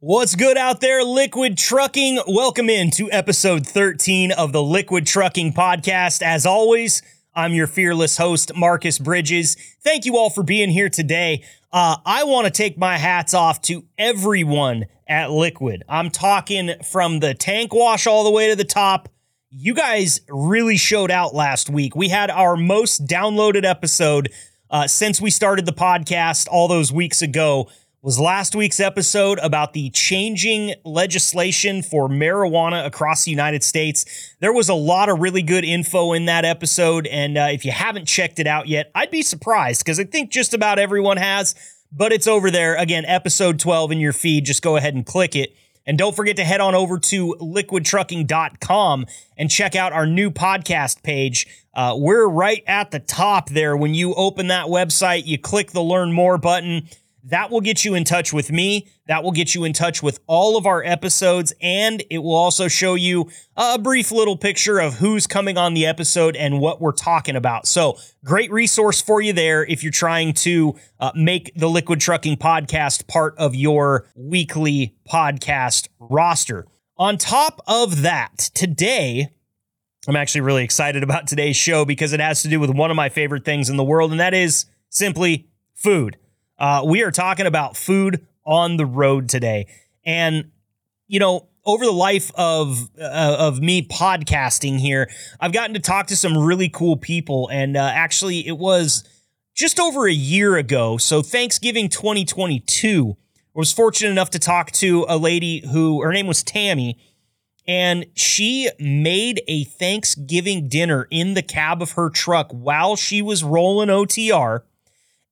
What's good out there, Liquid Trucking? Welcome in to episode 13 of the Liquid Trucking Podcast. As always, I'm your fearless host, Marcus Bridges. Thank you all for being here today. Uh, I want to take my hats off to everyone at Liquid. I'm talking from the tank wash all the way to the top. You guys really showed out last week. We had our most downloaded episode uh, since we started the podcast all those weeks ago was last week's episode about the changing legislation for marijuana across the United States. There was a lot of really good info in that episode. And uh, if you haven't checked it out yet, I'd be surprised because I think just about everyone has, but it's over there. Again, episode 12 in your feed. Just go ahead and click it. And don't forget to head on over to liquidtrucking.com and check out our new podcast page. Uh, we're right at the top there. When you open that website, you click the learn more button that will get you in touch with me. That will get you in touch with all of our episodes. And it will also show you a brief little picture of who's coming on the episode and what we're talking about. So, great resource for you there if you're trying to uh, make the Liquid Trucking podcast part of your weekly podcast roster. On top of that, today, I'm actually really excited about today's show because it has to do with one of my favorite things in the world, and that is simply food. Uh, we are talking about food on the road today. And, you know, over the life of uh, of me podcasting here, I've gotten to talk to some really cool people. And uh, actually, it was just over a year ago. So, Thanksgiving 2022, I was fortunate enough to talk to a lady who her name was Tammy. And she made a Thanksgiving dinner in the cab of her truck while she was rolling OTR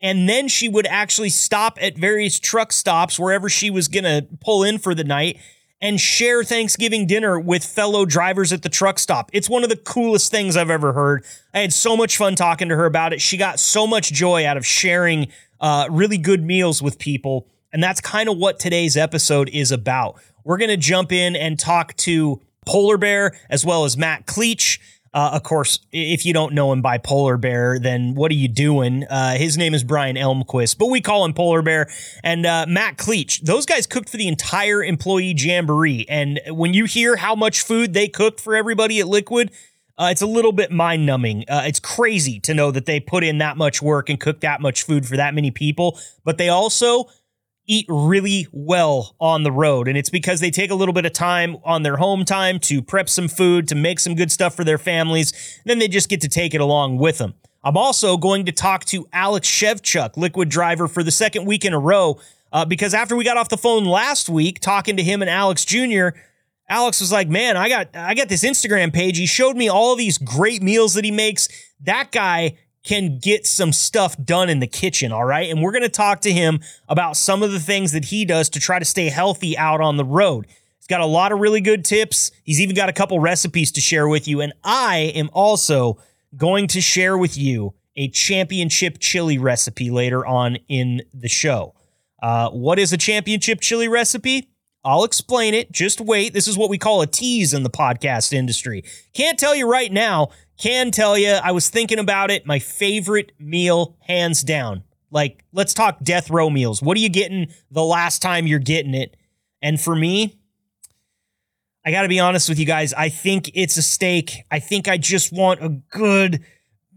and then she would actually stop at various truck stops wherever she was going to pull in for the night and share Thanksgiving dinner with fellow drivers at the truck stop. It's one of the coolest things I've ever heard. I had so much fun talking to her about it. She got so much joy out of sharing uh, really good meals with people. And that's kind of what today's episode is about. We're going to jump in and talk to Polar Bear as well as Matt Kleich. Uh, of course, if you don't know him by Polar Bear, then what are you doing? Uh, his name is Brian Elmquist, but we call him Polar Bear. And uh, Matt Kleich, those guys cooked for the entire employee jamboree. And when you hear how much food they cooked for everybody at Liquid, uh, it's a little bit mind numbing. Uh, it's crazy to know that they put in that much work and cook that much food for that many people, but they also eat really well on the road. And it's because they take a little bit of time on their home time to prep some food, to make some good stuff for their families. Then they just get to take it along with them. I'm also going to talk to Alex Shevchuk, liquid driver, for the second week in a row. Uh, because after we got off the phone last week talking to him and Alex Jr., Alex was like, "Man, I got I got this Instagram page. He showed me all these great meals that he makes. That guy can get some stuff done in the kitchen, all right? And we're going to talk to him about some of the things that he does to try to stay healthy out on the road. He's got a lot of really good tips. He's even got a couple recipes to share with you. And I am also going to share with you a championship chili recipe later on in the show. Uh, what is a championship chili recipe? I'll explain it. Just wait. This is what we call a tease in the podcast industry. Can't tell you right now can tell you, I was thinking about it. My favorite meal, hands down. Like, let's talk death row meals. What are you getting the last time you're getting it? And for me, I got to be honest with you guys. I think it's a steak. I think I just want a good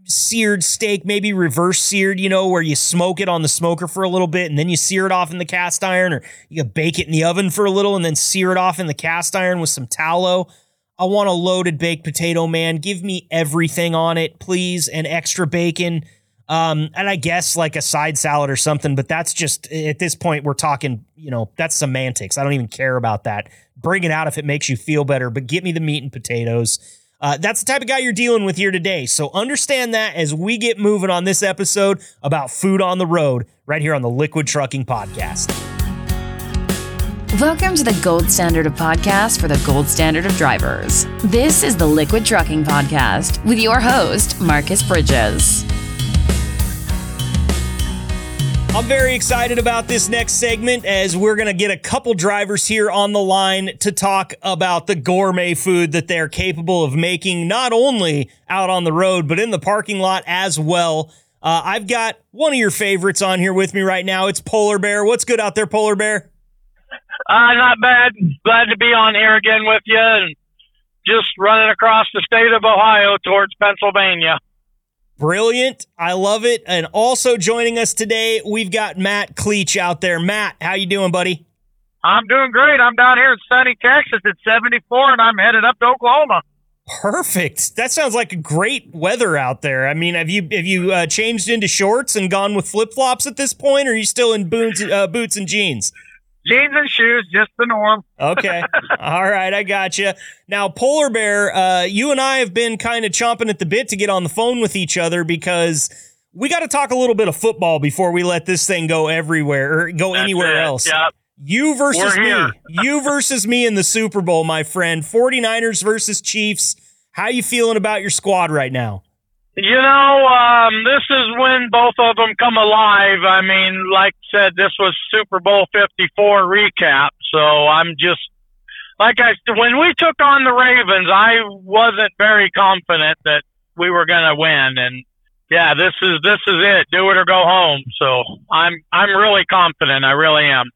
seared steak, maybe reverse seared, you know, where you smoke it on the smoker for a little bit and then you sear it off in the cast iron, or you bake it in the oven for a little and then sear it off in the cast iron with some tallow. I want a loaded baked potato, man. Give me everything on it, please, and extra bacon. Um, and I guess like a side salad or something, but that's just at this point we're talking, you know, that's semantics. I don't even care about that. Bring it out if it makes you feel better, but get me the meat and potatoes. Uh, that's the type of guy you're dealing with here today. So understand that as we get moving on this episode about food on the road, right here on the Liquid Trucking Podcast. Welcome to the gold standard of podcasts for the gold standard of drivers. This is the Liquid Trucking Podcast with your host, Marcus Bridges. I'm very excited about this next segment as we're going to get a couple drivers here on the line to talk about the gourmet food that they're capable of making, not only out on the road, but in the parking lot as well. Uh, I've got one of your favorites on here with me right now. It's Polar Bear. What's good out there, Polar Bear? Uh, not bad. Glad to be on here again with you and just running across the state of Ohio towards Pennsylvania. Brilliant. I love it. And also joining us today, we've got Matt Kleich out there. Matt, how you doing, buddy? I'm doing great. I'm down here in sunny Texas at 74 and I'm headed up to Oklahoma. Perfect. That sounds like great weather out there. I mean, have you have you uh, changed into shorts and gone with flip flops at this point, or are you still in boots uh, boots and jeans? Jeans and shoes, just the norm. Okay. All right, I got you. Now, Polar Bear, uh, you and I have been kind of chomping at the bit to get on the phone with each other because we got to talk a little bit of football before we let this thing go everywhere or go That's anywhere it. else. Yep. You versus me. you versus me in the Super Bowl, my friend. 49ers versus Chiefs. How you feeling about your squad right now? You know, um, this is when both of them come alive. I mean, like I said, this was Super Bowl 54 recap. So I'm just, like I, when we took on the Ravens, I wasn't very confident that we were going to win. And yeah, this is, this is it. Do it or go home. So I'm, I'm really confident. I really am.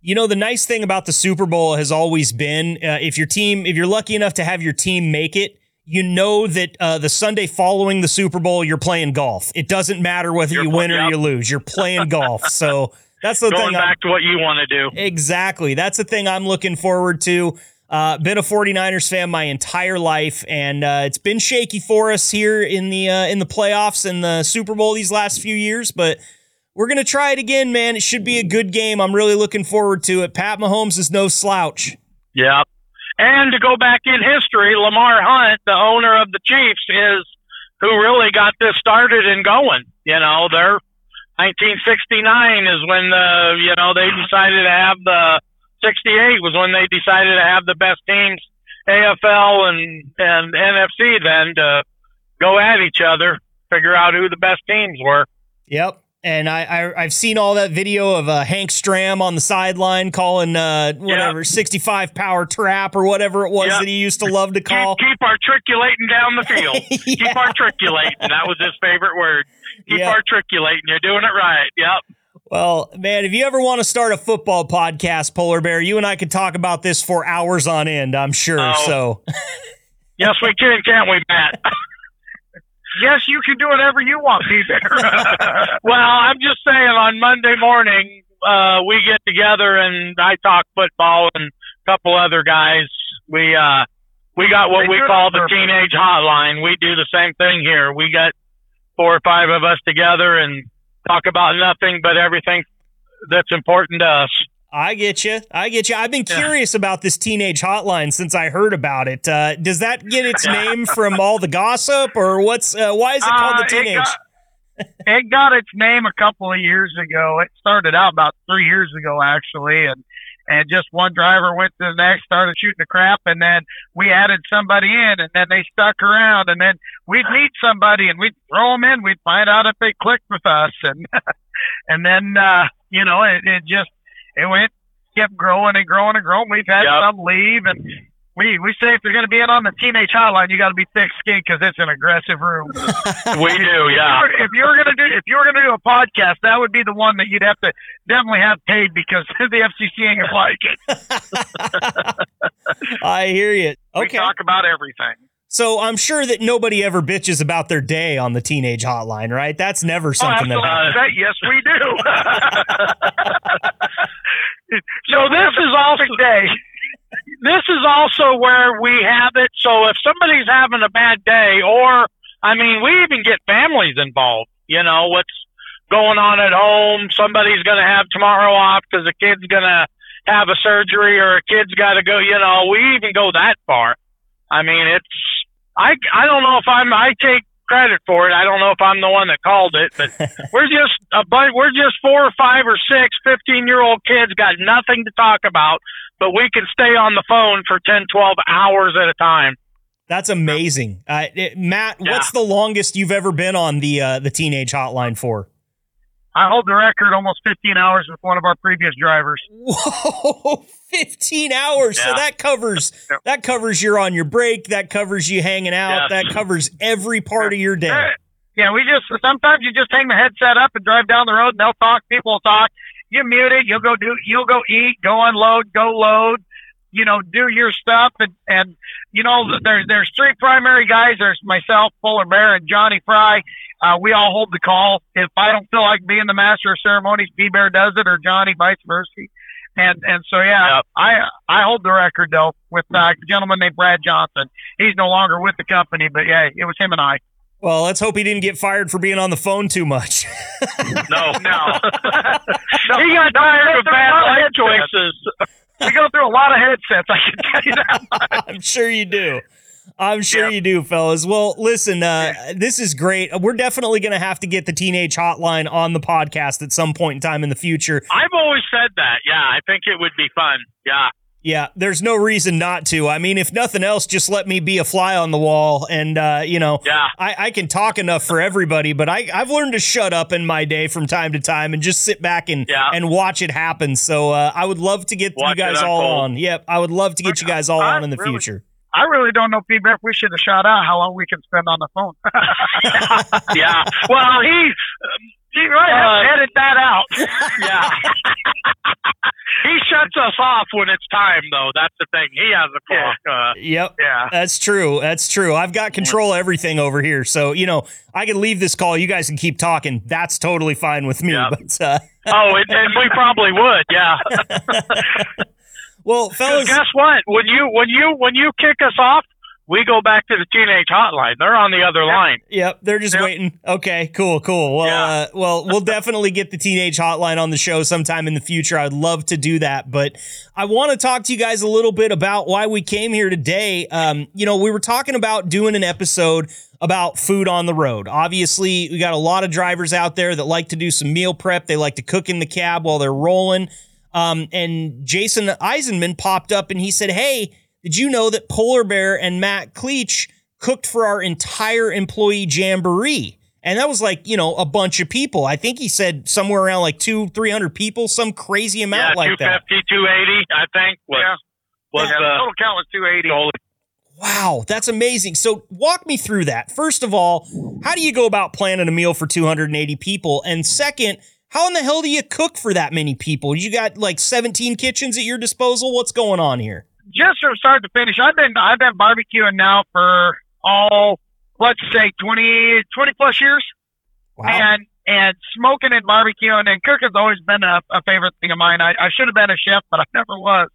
You know, the nice thing about the Super Bowl has always been uh, if your team, if you're lucky enough to have your team make it, you know that uh, the Sunday following the Super Bowl, you're playing golf. It doesn't matter whether You're you win or yep. you lose. You're playing golf. So that's the Going thing. I'm- back to what you want to do. Exactly. That's the thing I'm looking forward to. Uh, been a 49ers fan my entire life, and uh, it's been shaky for us here in the uh, in the playoffs and the Super Bowl these last few years. But we're gonna try it again, man. It should be a good game. I'm really looking forward to it. Pat Mahomes is no slouch. Yep. And to go back in history, Lamar Hunt, the owner of the Chiefs, is who really got this started and going. You know, they're 1969 is when the you know they decided to have the 68 was when they decided to have the best teams AFL and and NFC then to go at each other, figure out who the best teams were. Yep. And I, I I've seen all that video of uh, Hank Stram on the sideline calling uh, whatever 65 power trap or whatever it was Yep. that he used to love to call. Keep, keep articulating down the field. Keep articulating. That was his favorite word. Keep Yeah. articulating. You're doing it right. Yep. Well, man, if you ever want to start a football podcast, Polar Bear, you and I could talk about this for hours on end, I'm sure. Oh. So, Yes, we can, can't we, Matt? Yes, you can do whatever you want, Peter. well, I'm just saying on Monday morning, uh, we get together and I talk football and a couple other guys. We, uh, we got what we call the teenage hotline. We do the same thing here. We got four or five of us together and talk about nothing but everything that's important to us. I get you. I get you. I've been Yeah. curious about this teenage hotline since I heard about it. Uh, does that get its name from all the gossip, or what's? Uh, why is it called Uh, the teenage? It got, it got its name a couple of years ago. It started out about three years ago, actually, and and just one driver went to the next, started shooting the crap, and then we added somebody in, and then they stuck around, and then we'd meet somebody, and we'd throw them in, we'd find out if they clicked with us, and and then uh, you know it, it just it went kept growing and growing and growing. We've had Yep. some leave, and we we say if you're going to be in on the teenage hotline, you got to be thick skinned because it's an aggressive room. We do, yeah. If you were gonna do if you were gonna do a podcast, that would be the one that you'd have to definitely have paid because the FCC ain't gonna like it. I hear you. We Okay. talk about everything. So I'm sure that nobody ever bitches about their day on the teenage hotline, right? That's never oh, something that. oh, absolutely. yes, we do. So this is also day. this is also where we have it. So if somebody's having a bad day, or I mean, we even get families involved. You know, what's going on at home? Somebody's going to have tomorrow off because the kid's going to have a surgery, or a kid's got to go. You know, we even go that far. I mean, it's I I don't know if I'm I take credit for it. I don't know if I'm the one that called it, but we're just a bunch, we're just four or five or six 15 year old kids got nothing to talk about, but we can stay on the phone for 10, 12 hours at a time. That's amazing, uh, it- Matt. Yeah. What's the longest you've ever been on the uh, the teenage hotline for? I hold the record almost 15 hours with one of our previous drivers. Whoa, 15 hours. So that covers Yep. that covers you're on your break, that covers you hanging out, Yes. that covers every part of your day. Yeah, we just sometimes you just hang the headset up and drive down the road and they'll talk, people will talk. you mute it. You'll go do. You'll go eat. Go unload. Go load. You know, do your stuff, and and you know, there's there's three primary guys. There's myself, Polar Bear, and Johnny Fry. Uh, we all hold the call. If I don't feel like being the master of ceremonies, B Bear does it, or Johnny, vice versa. And and so yeah, Yep. I I hold the record though with uh, a gentleman named Brad Johnson. He's no longer with the company, but yeah, it was him and I. Well, let's hope he didn't get fired for being on the phone too much. No, No. he got tired of bad life choices. We go through a lot of headsets. I can tell you that. I'm sure you do. I'm sure Yep. you do, fellas. Well, listen, uh, this is great. We're definitely going to have to get the Teenage Hotline on the podcast at some point in time in the future. I've always said that. Yeah, I think it would be fun. Yeah. Yeah, there's no reason not to. I mean, if nothing else, just let me be a fly on the wall. And, uh, you know, Yeah. I, I can talk enough for everybody, but I, I've learned to shut up in my day from time to time and just sit back and, Yeah. and watch it happen. So uh, I would love to get Watch you guys all on. Yep, I would love to get you guys all I on in the really- future. I really don't know. Bear, we should have shot out how long we can spend on the phone. Yeah. Well, he. Gee, right, Uh, edit that out. Yeah. he shuts us off when it's time, though. That's the thing. He has a clock. Uh, Yep. Yeah. That's true. That's true. I've got control of everything over here. So, you know, I can leave this call. You guys can keep talking. That's totally fine with me. Yeah. But, uh, oh, and, and we probably would. Yeah. well, fellas, guess what? When you when you when you kick us off, we go back to the teenage hotline. They're on the other line. Yep, they're just Yep. waiting. Okay, cool, cool. Well, Yeah. uh, well, we'll definitely get the teenage hotline on the show sometime in the future. I'd love to do that, but I want to talk to you guys a little bit about why we came here today. Um, you know, we were talking about doing an episode about food on the road. Obviously, we got a lot of drivers out there that like to do some meal prep. They like to cook in the cab while they're rolling. Um, and Jason Eisenman popped up and he said, "Hey." Did you know that Polar Bear and Matt Kleich cooked for our entire employee jamboree? And that was like, you know, a bunch of people. I think he said somewhere around like two, 300 people, some crazy amount yeah, like that. 250, 280, I think was Yeah. was yeah, the uh, total count was 280. goal. Wow, that's amazing. So walk me through that. First of all, how do you go about planning a meal for 280 people? And second, how in the hell do you cook for that many people? You got like 17 kitchens at your disposal? What's going on here? Just from start to finish, I've been I've been barbecuing now for all let's say 20, 20 plus years, Wow. and and smoking and barbecuing and cooking's always been a, a favorite thing of mine. I, I should have been a chef, but I never was.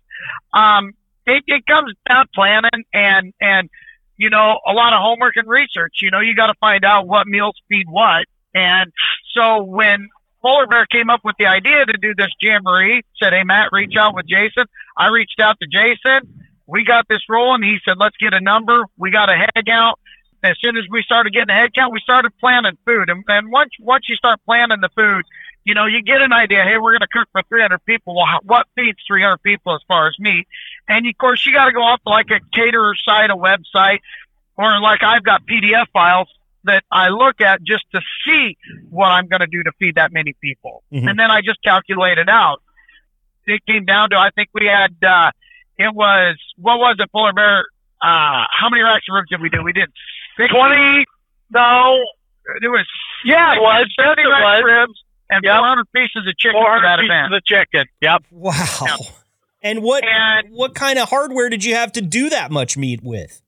Um, it, it comes down planning and and you know a lot of homework and research. You know, you got to find out what meals feed what, and so when Polar Bear came up with the idea to do this jamboree, said, "Hey Matt, reach out with Jason." I reached out to Jason. We got this rolling. He said, let's get a number. We got a head count. As soon as we started getting a head count, we started planning food. And, and once, once you start planning the food, you know, you get an idea. Hey, we're going to cook for 300 people. Well, what feeds 300 people as far as meat? And of course, you got to go off like a caterer site, a website, or like I've got PDF files that I look at just to see what I'm going to do to feed that many people. Mhm. And then I just calculate it out it came down to I think we had uh it was what was it, Polar Bear? Uh how many racks of ribs did we do? We did six 20, no, it was yeah, it was. seventy It racks of ribs and Yep. four hundred pieces of chicken for 400 that pieces event. of chicken. Yep. Wow. And what And- what kind of hardware did you have to do that much meat with?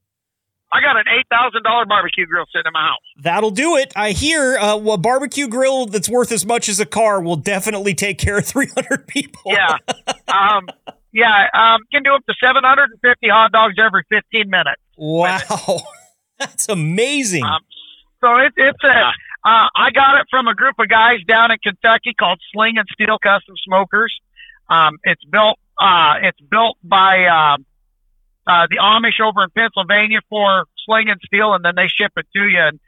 I got an eight thousand dollar barbecue grill sitting in my house. That'll do it. I hear uh, a barbecue grill that's worth as much as a car will definitely take care of 300 people. Yeah. um yeah, um can do up to seven hundred and fifty hot dogs every fifteen minutes. Wow. That's amazing. Um, So it, it's a Uh, I got it from a group of guys down in Kentucky called Sling and Steel Custom Smokers. Um, it's built. Uh, it's built by um uh, the Amish over in Pennsylvania for Sling and Steel, and then they ship it to you. And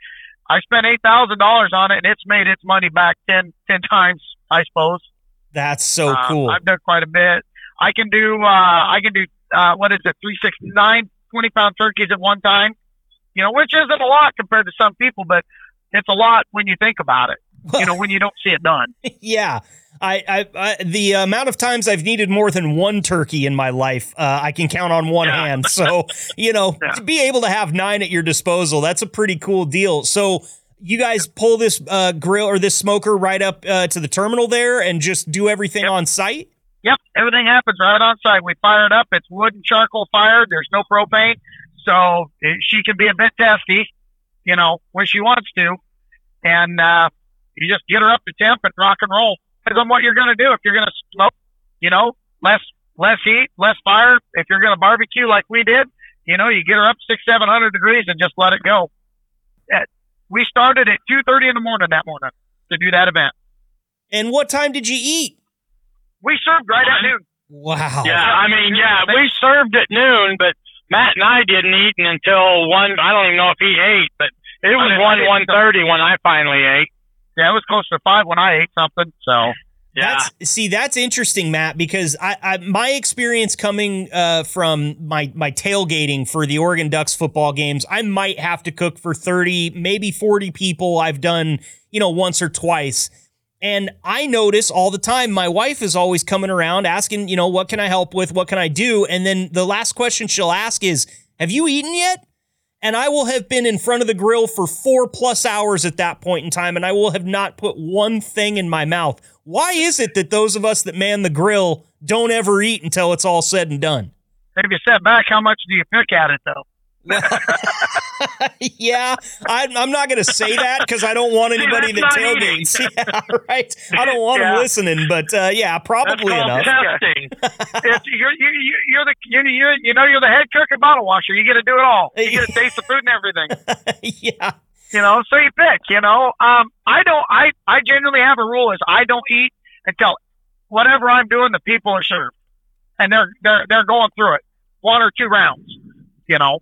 I spent eight thousand dollars on it, and it's made its money back 10, 10 times, I suppose. That's so Uh, cool. I've done quite a bit. I can do. Uh, I can do. Uh, what is it? 369 20 pound turkeys at one time. You know, which isn't a lot compared to some people, but it's a lot when you think about it. You know, when you don't see it done. yeah. I, I, I the amount of times I've needed more than one turkey in my life, uh, I can count on one Yeah. hand. So, you know, Yeah. to be able to have nine at your disposal, that's a pretty cool deal. So, you guys pull this uh, grill or this smoker right up uh, to the terminal there and just do everything Yep. on site. Yep, everything happens right on site. We fire it up. It's wood and charcoal fired. There's no propane, so it, she can be a bit testy, you know, when she wants to, and uh, you just get her up to temp and rock and roll. Depends on what you're going to do. If you're going to smoke, you know, less less heat, less fire. If you're going to barbecue like we did, you know, you get her up six, seven hundred degrees and just let it go. We started at two thirty in the morning that morning to do that event. And what time did you eat? We served right at noon. Wow. Yeah, I mean, yeah, we served at noon, but Matt and I didn't eat until one. I don't even know if he ate, but it was one didn't one thirty when I finally ate. Yeah, it was close to five when I ate something. So Yeah, That's see, that's interesting, Matt, because I, I my experience coming uh, from my my tailgating for the Oregon Ducks football games, I might have to cook for thirty, maybe forty people. I've done you know once or twice, and I notice all the time my wife is always coming around asking, you know, what can I help with, what can I do, and then the last question she'll ask is, "Have you eaten yet?" And I will have been in front of the grill for four plus hours at that point in time, and I will have not put one thing in my mouth. Why is it that those of us that man the grill don't ever eat until it's all said and done? maybe you step back. How much do you pick at it though? yeah, I, I'm not going to say that because I don't want anybody that tailgates. Yeah, right. I don't want them listening, but uh, yeah, probably enough. testing. You're, you, you, you're the you, you, you know you're the head cook and bottle washer. You get to do it all. You get to taste the food and everything. yeah. You know, so you pick. You know, um, I don't. I I genuinely have a rule is I don't eat until whatever I'm doing, the people are served, and they're they're they're going through it, one or two rounds. You know,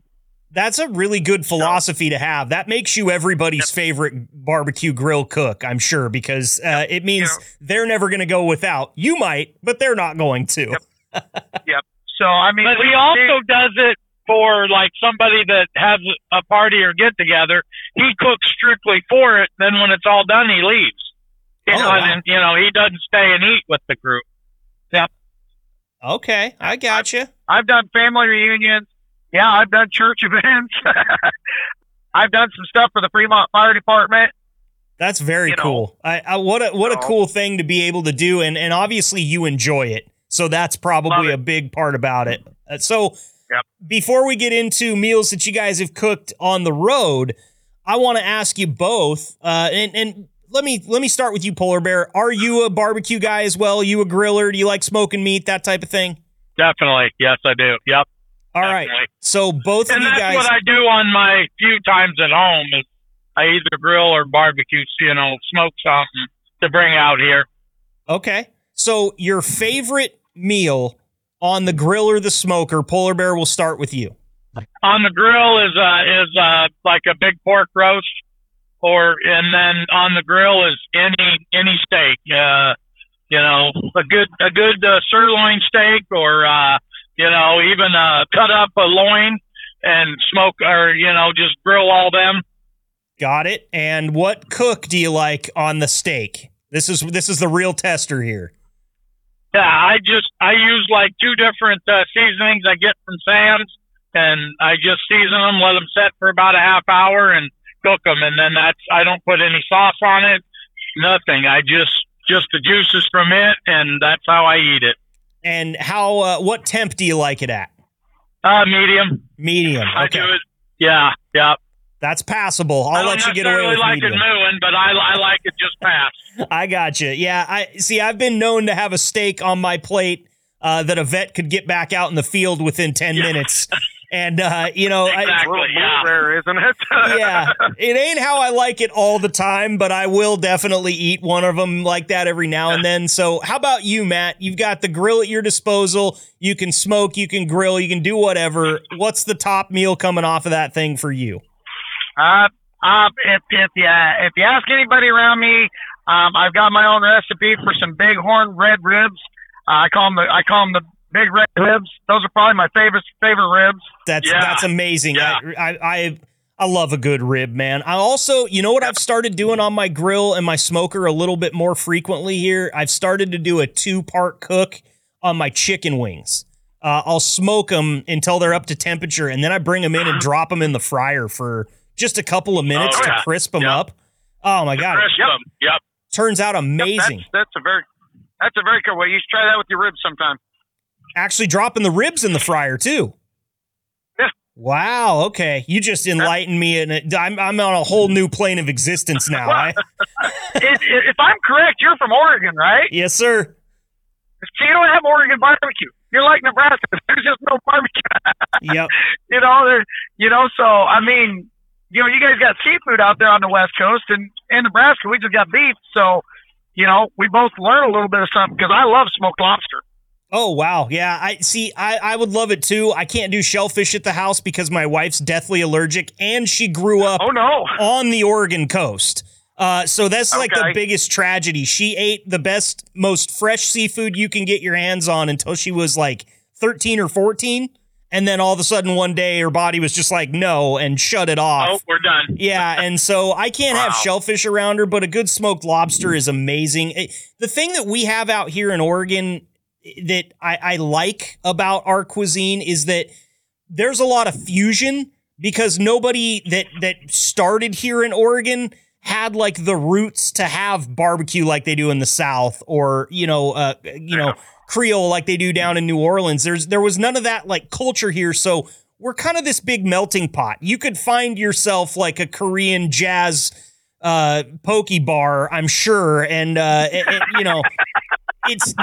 That's a really good philosophy to have. That makes you everybody's favorite barbecue grill cook, I'm sure, because uh, it means Yeah. they're never going to go without. You might, but they're not going to. Yep. So I mean, But we he also does it for like somebody that has a party or get together. He cooks strictly for it. Then when it's all done, he leaves. He Oh, wow. doesn't, you know, he doesn't stay and eat with the group. Yep. Okay, I got gotcha. You. I've done family reunions. Yeah, I've done church events. I've done some stuff for the Fremont Fire Department. That's very You cool. I, I what a what a cool thing to be able to do, and and obviously you enjoy it, so that's probably a big part about it. Uh, so, Yep. before we get into meals that you guys have cooked on the road, I want to ask you both, uh, and and let me let me start with you, Polar Bear. Are you a barbecue guy as well? you a griller? Do you like smoking meat, that type of thing? Definitely. Yes, I do. Yep. All right. So both of And you that's guys. what I do on my few times at home is I either grill or barbecue, you know, smoke something to bring out here. Okay. So your favorite meal on the grill or the smoker, Polar Bear, will start with you. On the grill is uh is uh like a big pork roast or and then on the grill is any any steak. Uh you know, a good a good uh, sirloin steak or uh you know, even uh cut up a loin and smoke or you know, just grill all them. Got it. And what cook do you like on the steak? This is this is the real tester here. Yeah, I just I use like two different uh, seasonings I get from Sam's, and I just season them, let them set for about a half hour, and cook them. And then that's I don't put any sauce on it, nothing. I just just the juices from it, and that's how I eat it. And how uh, what temp do you like it at? Uh, medium. Medium. Okay. Yeah, yeah. That's passable. I'll let you get away with like medium. it mooing, but I, I like it just past. I got you. Yeah, I see. I've been known to have a steak on my plate uh, that a vet could get back out in the field within ten Yeah. minutes, and uh, you know, I, Exactly. Yeah. rare, isn't it? yeah, it ain't how I like it all the time, but I will definitely eat one of them like that every now and then. So, how about you, Matt? You've got the grill at your disposal. You can smoke, you can grill, you can do whatever. What's the top meal coming off of that thing for you? Uh, uh, if if you if you ask anybody around me, um, I've got my own recipe for some bighorn red ribs. Uh, I call them the I call them the big red ribs. Those are probably my favorite favorite ribs. That's Yeah. that's amazing. Yeah. I, I I I love a good rib, man. I also, you know what I've started doing on my grill and my smoker a little bit more frequently here. I've started to do a two part cook on my chicken wings. Uh, I'll smoke them until they're up to temperature, and then I bring them in and drop them in the fryer for just a couple of minutes Oh, to yeah. crisp them Yeah. up. Oh my god, Crisp them. Yep. turns out amazing. That's, that's a very that's a very good way. You should try that with your ribs sometime. Actually, dropping the ribs in the fryer too. Yeah. Wow. Okay, you just enlightened me, and I'm I'm on a whole new plane of existence now. I, if, if I'm correct, you're from Oregon, right? yes, sir. So you don't have Oregon barbecue. You're like Nebraska. There's just no barbecue. Yep. you know, there, you know. So I mean, you know, you guys got seafood out there on the West Coast, and in Nebraska we just got beef. So, you know, we both learn a little bit of something because I love smoked lobster. Oh wow, yeah. I see. I I would love it too. I can't do shellfish at the house because my wife's deathly allergic, and she grew up Oh no, on the Oregon coast. Uh, so that's like the biggest tragedy. She ate the best, most fresh seafood you can get your hands on until she was like 13 or 14. And then all of a sudden, one day, her body was just like, no, and shut it off. Oh, we're done. Yeah, and so I can't have shellfish around her, but a good smoked lobster is amazing. It- the thing that we have out here in Oregon that I, I like about our cuisine is that there's a lot of fusion because nobody that that started here in Oregon had like the roots to have barbecue like they do in the South or you know uh, you know Creole like they do down in New Orleans. There's there was none of that like culture here, so we're kind of this big melting pot. You could find yourself like a Korean jazz uh pokey bar, I'm sure, and uh it- it- you know it's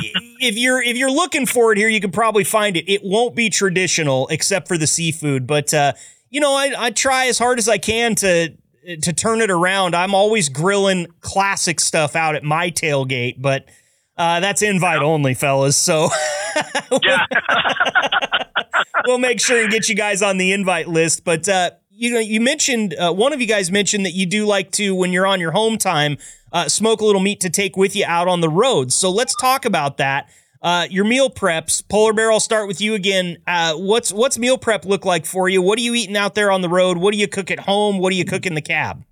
if you're if you're looking for it here, you can probably find it. It won't be traditional except for the seafood, but uh, you know, I, I try as hard as I can to to turn it around. I'm always grilling classic stuff out at my tailgate, but uh, that's invite only, fellas. So we'll make sure and get you guys on the invite list. But uh, you know, you mentioned uh, one of you guys mentioned that you do like to when you're on your home time uh, smoke a little meat to take with you out on the road. So let's talk about that. Uh, your meal preps, Polar Bear. I'll start with you again. Uh, what's what's meal prep look like for you? What are you eating out there on the road? What do you cook at home? What do you cook in the cab?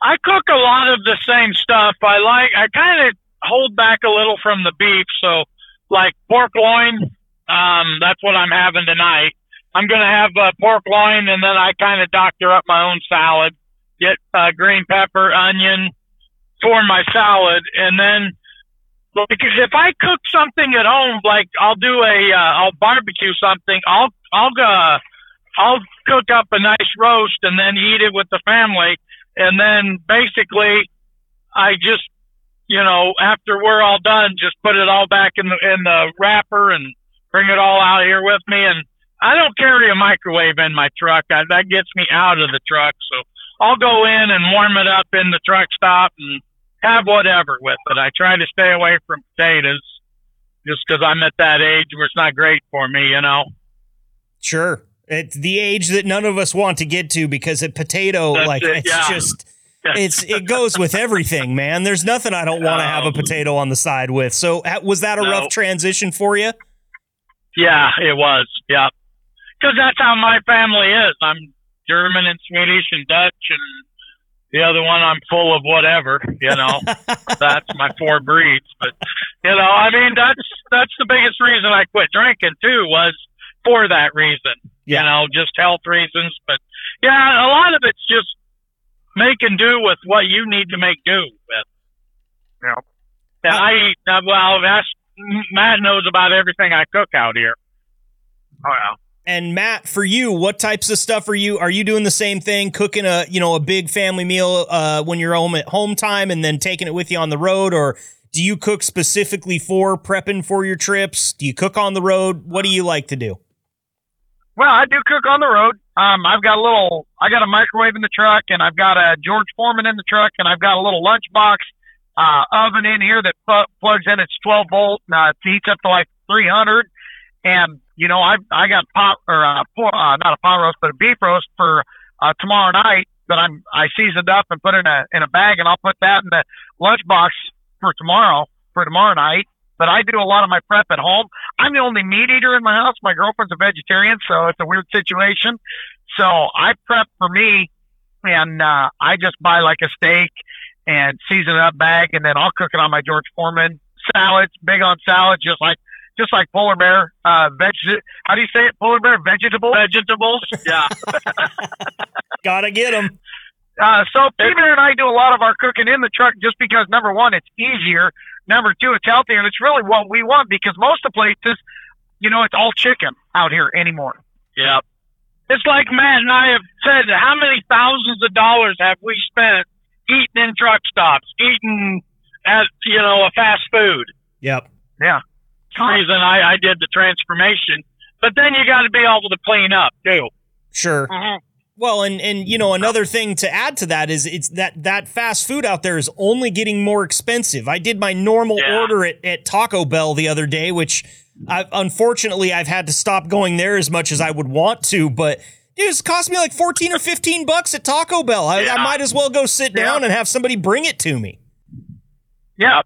I cook a lot of the same stuff. I like. I kind of hold back a little from the beef. So, like pork loin. Um, that's what I'm having tonight. I'm gonna have uh, pork loin, and then I kind of doctor up my own salad. Get uh, green pepper, onion for my salad, and then because if I cook something at home, like I'll do a, uh, I'll barbecue something. I'll, I'll, uh, I'll cook up a nice roast and then eat it with the family and then basically I just you know after we're all done just put it all back in the in the wrapper and bring it all out here with me and I don't carry a microwave in my truck I, that gets me out of the truck so I'll go in and warm it up in the truck stop and have whatever with it I try to stay away from potatoes just because I'm at that age where it's not great for me you know Sure. It's the age that none of us want to get to because a potato, That's like it, it's yeah. just it's it goes with everything, man. There's nothing I don't want to have a potato on the side with. So was that a No. rough transition for you? Yeah, it was. Yeah, because that's how my family is. I'm German and Swedish and Dutch, and the other one I'm full of whatever. You know, that's my four breeds. But you know, I mean, that's that's the biggest reason I quit drinking too was for that reason. Yeah. You know, just health reasons. But yeah, a lot of it's just make and do with what you need to make do with. Yeah. And I eat uh, well. That's Matt knows about everything I cook out here. Oh yeah. And Matt, for you, what types of stuff are you are you doing the same thing, cooking a you know a big family meal uh, when you're home at home time, and then taking it with you on the road, or do you cook specifically for prepping for your trips? Do you cook on the road? What do you like to do? Well, I do cook on the road. Um, I've got a little, I got a microwave in the truck, and I've got a George Foreman in the truck, and I've got a little lunchbox uh, oven in here that pl- plugs in. It's 12 volt, and uh, it heats up to like 300. And you know, I I got pot or uh, uh, not a pot roast, but a beef roast for uh, tomorrow night that I'm I seasoned up and put in a in a bag, and I'll put that in the lunchbox for tomorrow for tomorrow night. But I do a lot of my prep at home. I'm the only meat eater in my house. My girlfriend's a vegetarian, so it's a weird situation. So I prep for me, and uh, I just buy like a steak and season it up bag, and then I'll cook it on my George Foreman salads. Big on salads, just like just like polar bear. Uh, veg. How do you say it? Polar bear vegetables. Vegetables, yeah. Gotta get them. Uh, so Peter and I do a lot of our cooking in the truck just because number one, it's easier. Number two, it's healthier, and it's really what we want because most of the places, you know, it's all chicken out here anymore. Yeah. It's like Matt and I have said, how many thousands of dollars have we spent eating in truck stops, eating at, you know, a fast food? Yep. Yeah. That's reason I, I did the transformation. But then you got to be able to clean up, too. Sure. Mhm. Well, and and you know another thing to add to that is it's that that fast food out there is only getting more expensive. I did my normal Yeah. order at, at Taco Bell the other day, which I, unfortunately I've had to stop going there as much as I would want to, but dude, it's cost me like fourteen or fifteen bucks at Taco Bell. I, I might as well go sit Yeah. down and have somebody bring it to me. Yeah.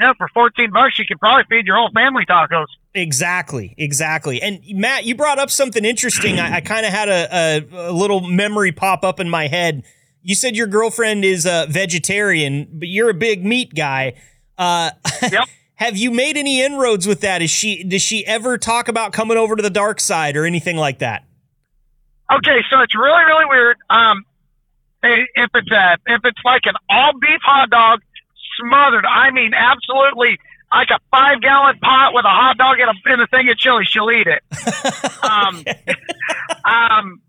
Yeah. For 14 bucks, you could probably feed your whole family tacos. Exactly, exactly. And Matt, you brought up something interesting. I, I kind of had a, a, a little memory pop up in my head. You said your girlfriend is a vegetarian, but you're a big meat guy. Uh, Yep. have you made any inroads with that? Is she does she ever talk about coming over to the dark side or anything like that? Okay, so it's really, really weird. Um, if it's a, if it's like an all beef hot dog smothered, I mean, absolutely like a five gallon pot with a hot dog and a, and a thing of chili, she'll eat it. Um, um,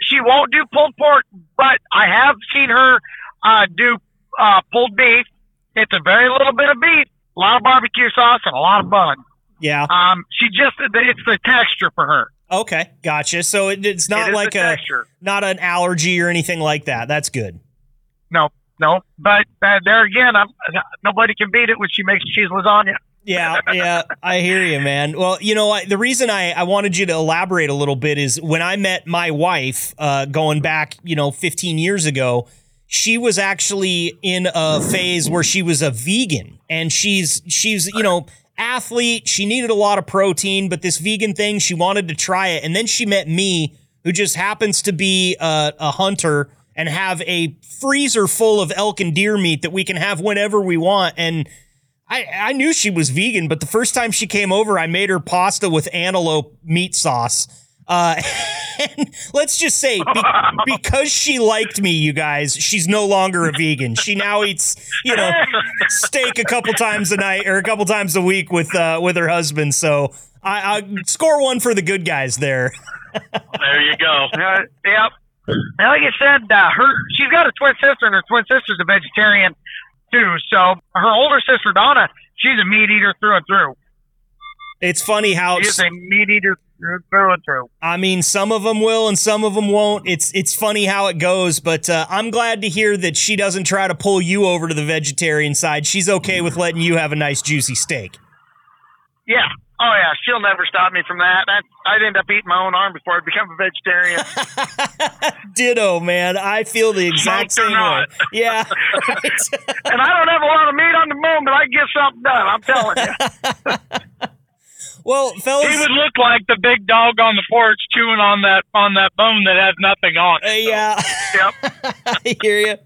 she won't do pulled pork, but I have seen her uh, do uh, pulled beef. It's a very little bit of beef, a lot of barbecue sauce, and a lot of bun. Yeah. Um, she just it's the texture for her. Okay. Gotcha. So it, it's not It like a texture. not an allergy or anything like that. That's good. No, no. But uh, there again, I'm, nobody can beat it when she makes cheese lasagna. Yeah, yeah, I hear you, man. Well, you know, I, the reason I, I wanted you to elaborate a little bit is when I met my wife, uh, going back, you know, 15 years ago, she was actually in a phase where she was a vegan, and she's she's you know athlete. She needed a lot of protein, but this vegan thing, she wanted to try it, and then she met me, who just happens to be a, a hunter and have a freezer full of elk and deer meat that we can have whenever we want, and I, I knew she was vegan, but the first time she came over, I made her pasta with antelope meat sauce. Uh, and let's just say, be- because she liked me, you guys, she's no longer a vegan. She now eats, you know, steak a couple times a night or a couple times a week with uh, with her husband. So I, I score one for the good guys there. There you go. Uh, yep. And like I said, uh, her she's got a twin sister, and her twin sister's a vegetarian too. So her older sister Donna, she's a meat eater through and through. It's funny how She's a meat eater through through and through. I mean, some of them will and some of them won't. It's it's funny how it goes, but uh, I'm glad to hear that she doesn't try to pull you over to the vegetarian side. She's okay with letting you have a nice juicy steak. Yeah. Oh yeah, she'll never stop me from that. that. I'd end up eating my own arm before I'd become a vegetarian. Ditto, man. I feel the exact Smoked same way. not. Yeah. and I don't have a lot of meat on the bone, but I can get something done. I'm telling you. well, fellas, He would look like the big dog on the porch chewing on that on that bone that has nothing on it. yeah. Yep. I hear you.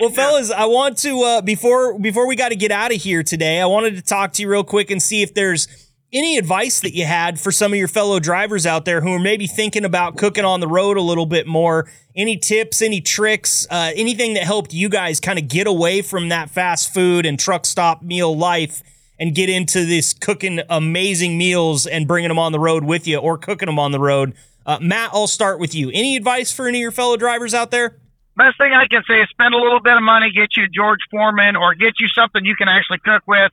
Well, fellas, I want to uh, before before we got to get out of here today. I wanted to talk to you real quick and see if there's any advice that you had for some of your fellow drivers out there who are maybe thinking about cooking on the road a little bit more. Any tips, any tricks, uh, anything that helped you guys kind of get away from that fast food and truck stop meal life and get into this cooking amazing meals and bringing them on the road with you or cooking them on the road. Uh, Matt, I'll start with you. Any advice for any of your fellow drivers out there? Best thing I can say is spend a little bit of money, get you George Foreman, or get you something you can actually cook with,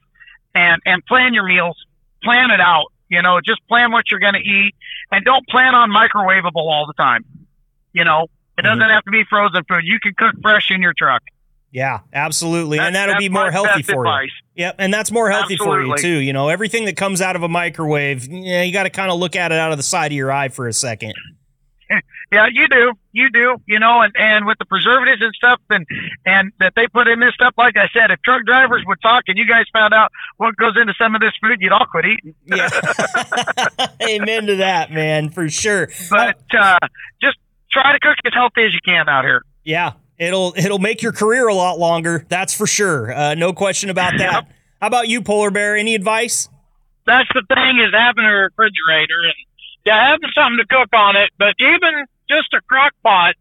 and and plan your meals. Plan it out. You know, just plan what you're going to eat, and don't plan on microwavable all the time. You know, it doesn't mm-hmm. have to be frozen food. You can cook fresh in your truck. Yeah, absolutely. and That- that'll be more healthy for you. Yep, and that's more healthy for you too. You know, everything that comes out of a microwave, yeah, you got to kind of look at it out of the side of your eye for a second. Yeah, you do. You do. You know, and, and with the preservatives and stuff and and that they put in this stuff, like I said, if truck drivers would talk and you guys found out what goes into some of this food, you'd all quit eating. Yeah, amen to that, man, for sure. But uh, just try to cook as healthy as you can out here. Yeah, it'll it'll make your career a lot longer. That's for sure. Uh, no question about that. Yep. How about you, Polar Bear? Any advice? That's the thing is having a refrigerator and yeah, having something to cook on it, but even just a crock pot,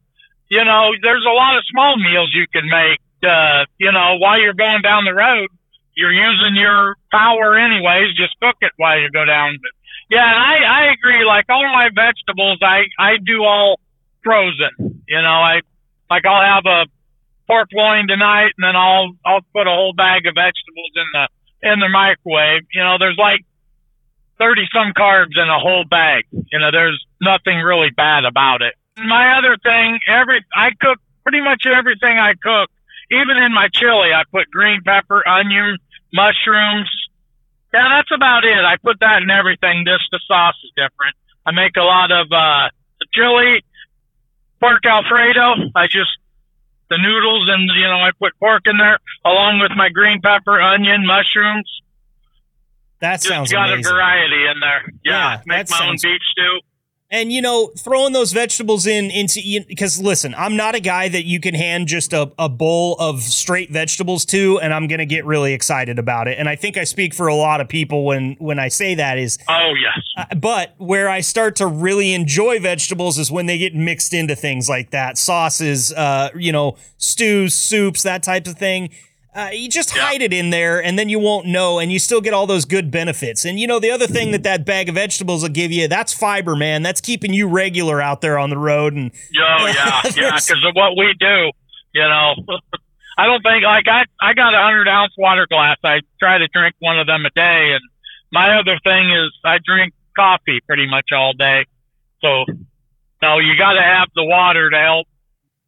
you know, there's a lot of small meals you can make. Uh, you know, while you're going down the road, you're using your power anyways. Just cook it while you go down. But yeah, I I agree. Like all my vegetables, I I do all frozen. You know, I like I'll have a pork loin tonight, and then I'll I'll put a whole bag of vegetables in the in the microwave. You know, there's like thirty some carbs in a whole bag. You know, there's nothing really bad about it. My other thing, every I cook pretty much everything I cook. Even in my chili, I put green pepper, onion, mushrooms. Yeah, that's about it. I put that in everything. Just the sauce is different. I make a lot of uh, the chili, pork alfredo. I just the noodles and you know I put pork in there along with my green pepper, onion, mushrooms. That Just sounds got amazing. a variety in there. Yeah, Yeah, make my own beef stew. And you know, throwing those vegetables in into because listen, I'm not a guy that you can hand just a, a bowl of straight vegetables to, and I'm gonna get really excited about it. And I think I speak for a lot of people when when I say that is, Oh yes, uh, but where I start to really enjoy vegetables is when they get mixed into things like that, sauces, uh, you know, stews, soups, that type of thing. Uh, you just Yeah. hide it in there, and then you won't know, and you still get all those good benefits. And you know, the other thing that that bag of vegetables will give you, that's fiber, man. That's keeping you regular out there on the road. And oh yeah, yeah, because of what we do. You know, I don't think like I I got a hundred ounce water glass. I try to drink one of them a day, and my other thing is I drink coffee pretty much all day. So, no, you got to have the water to help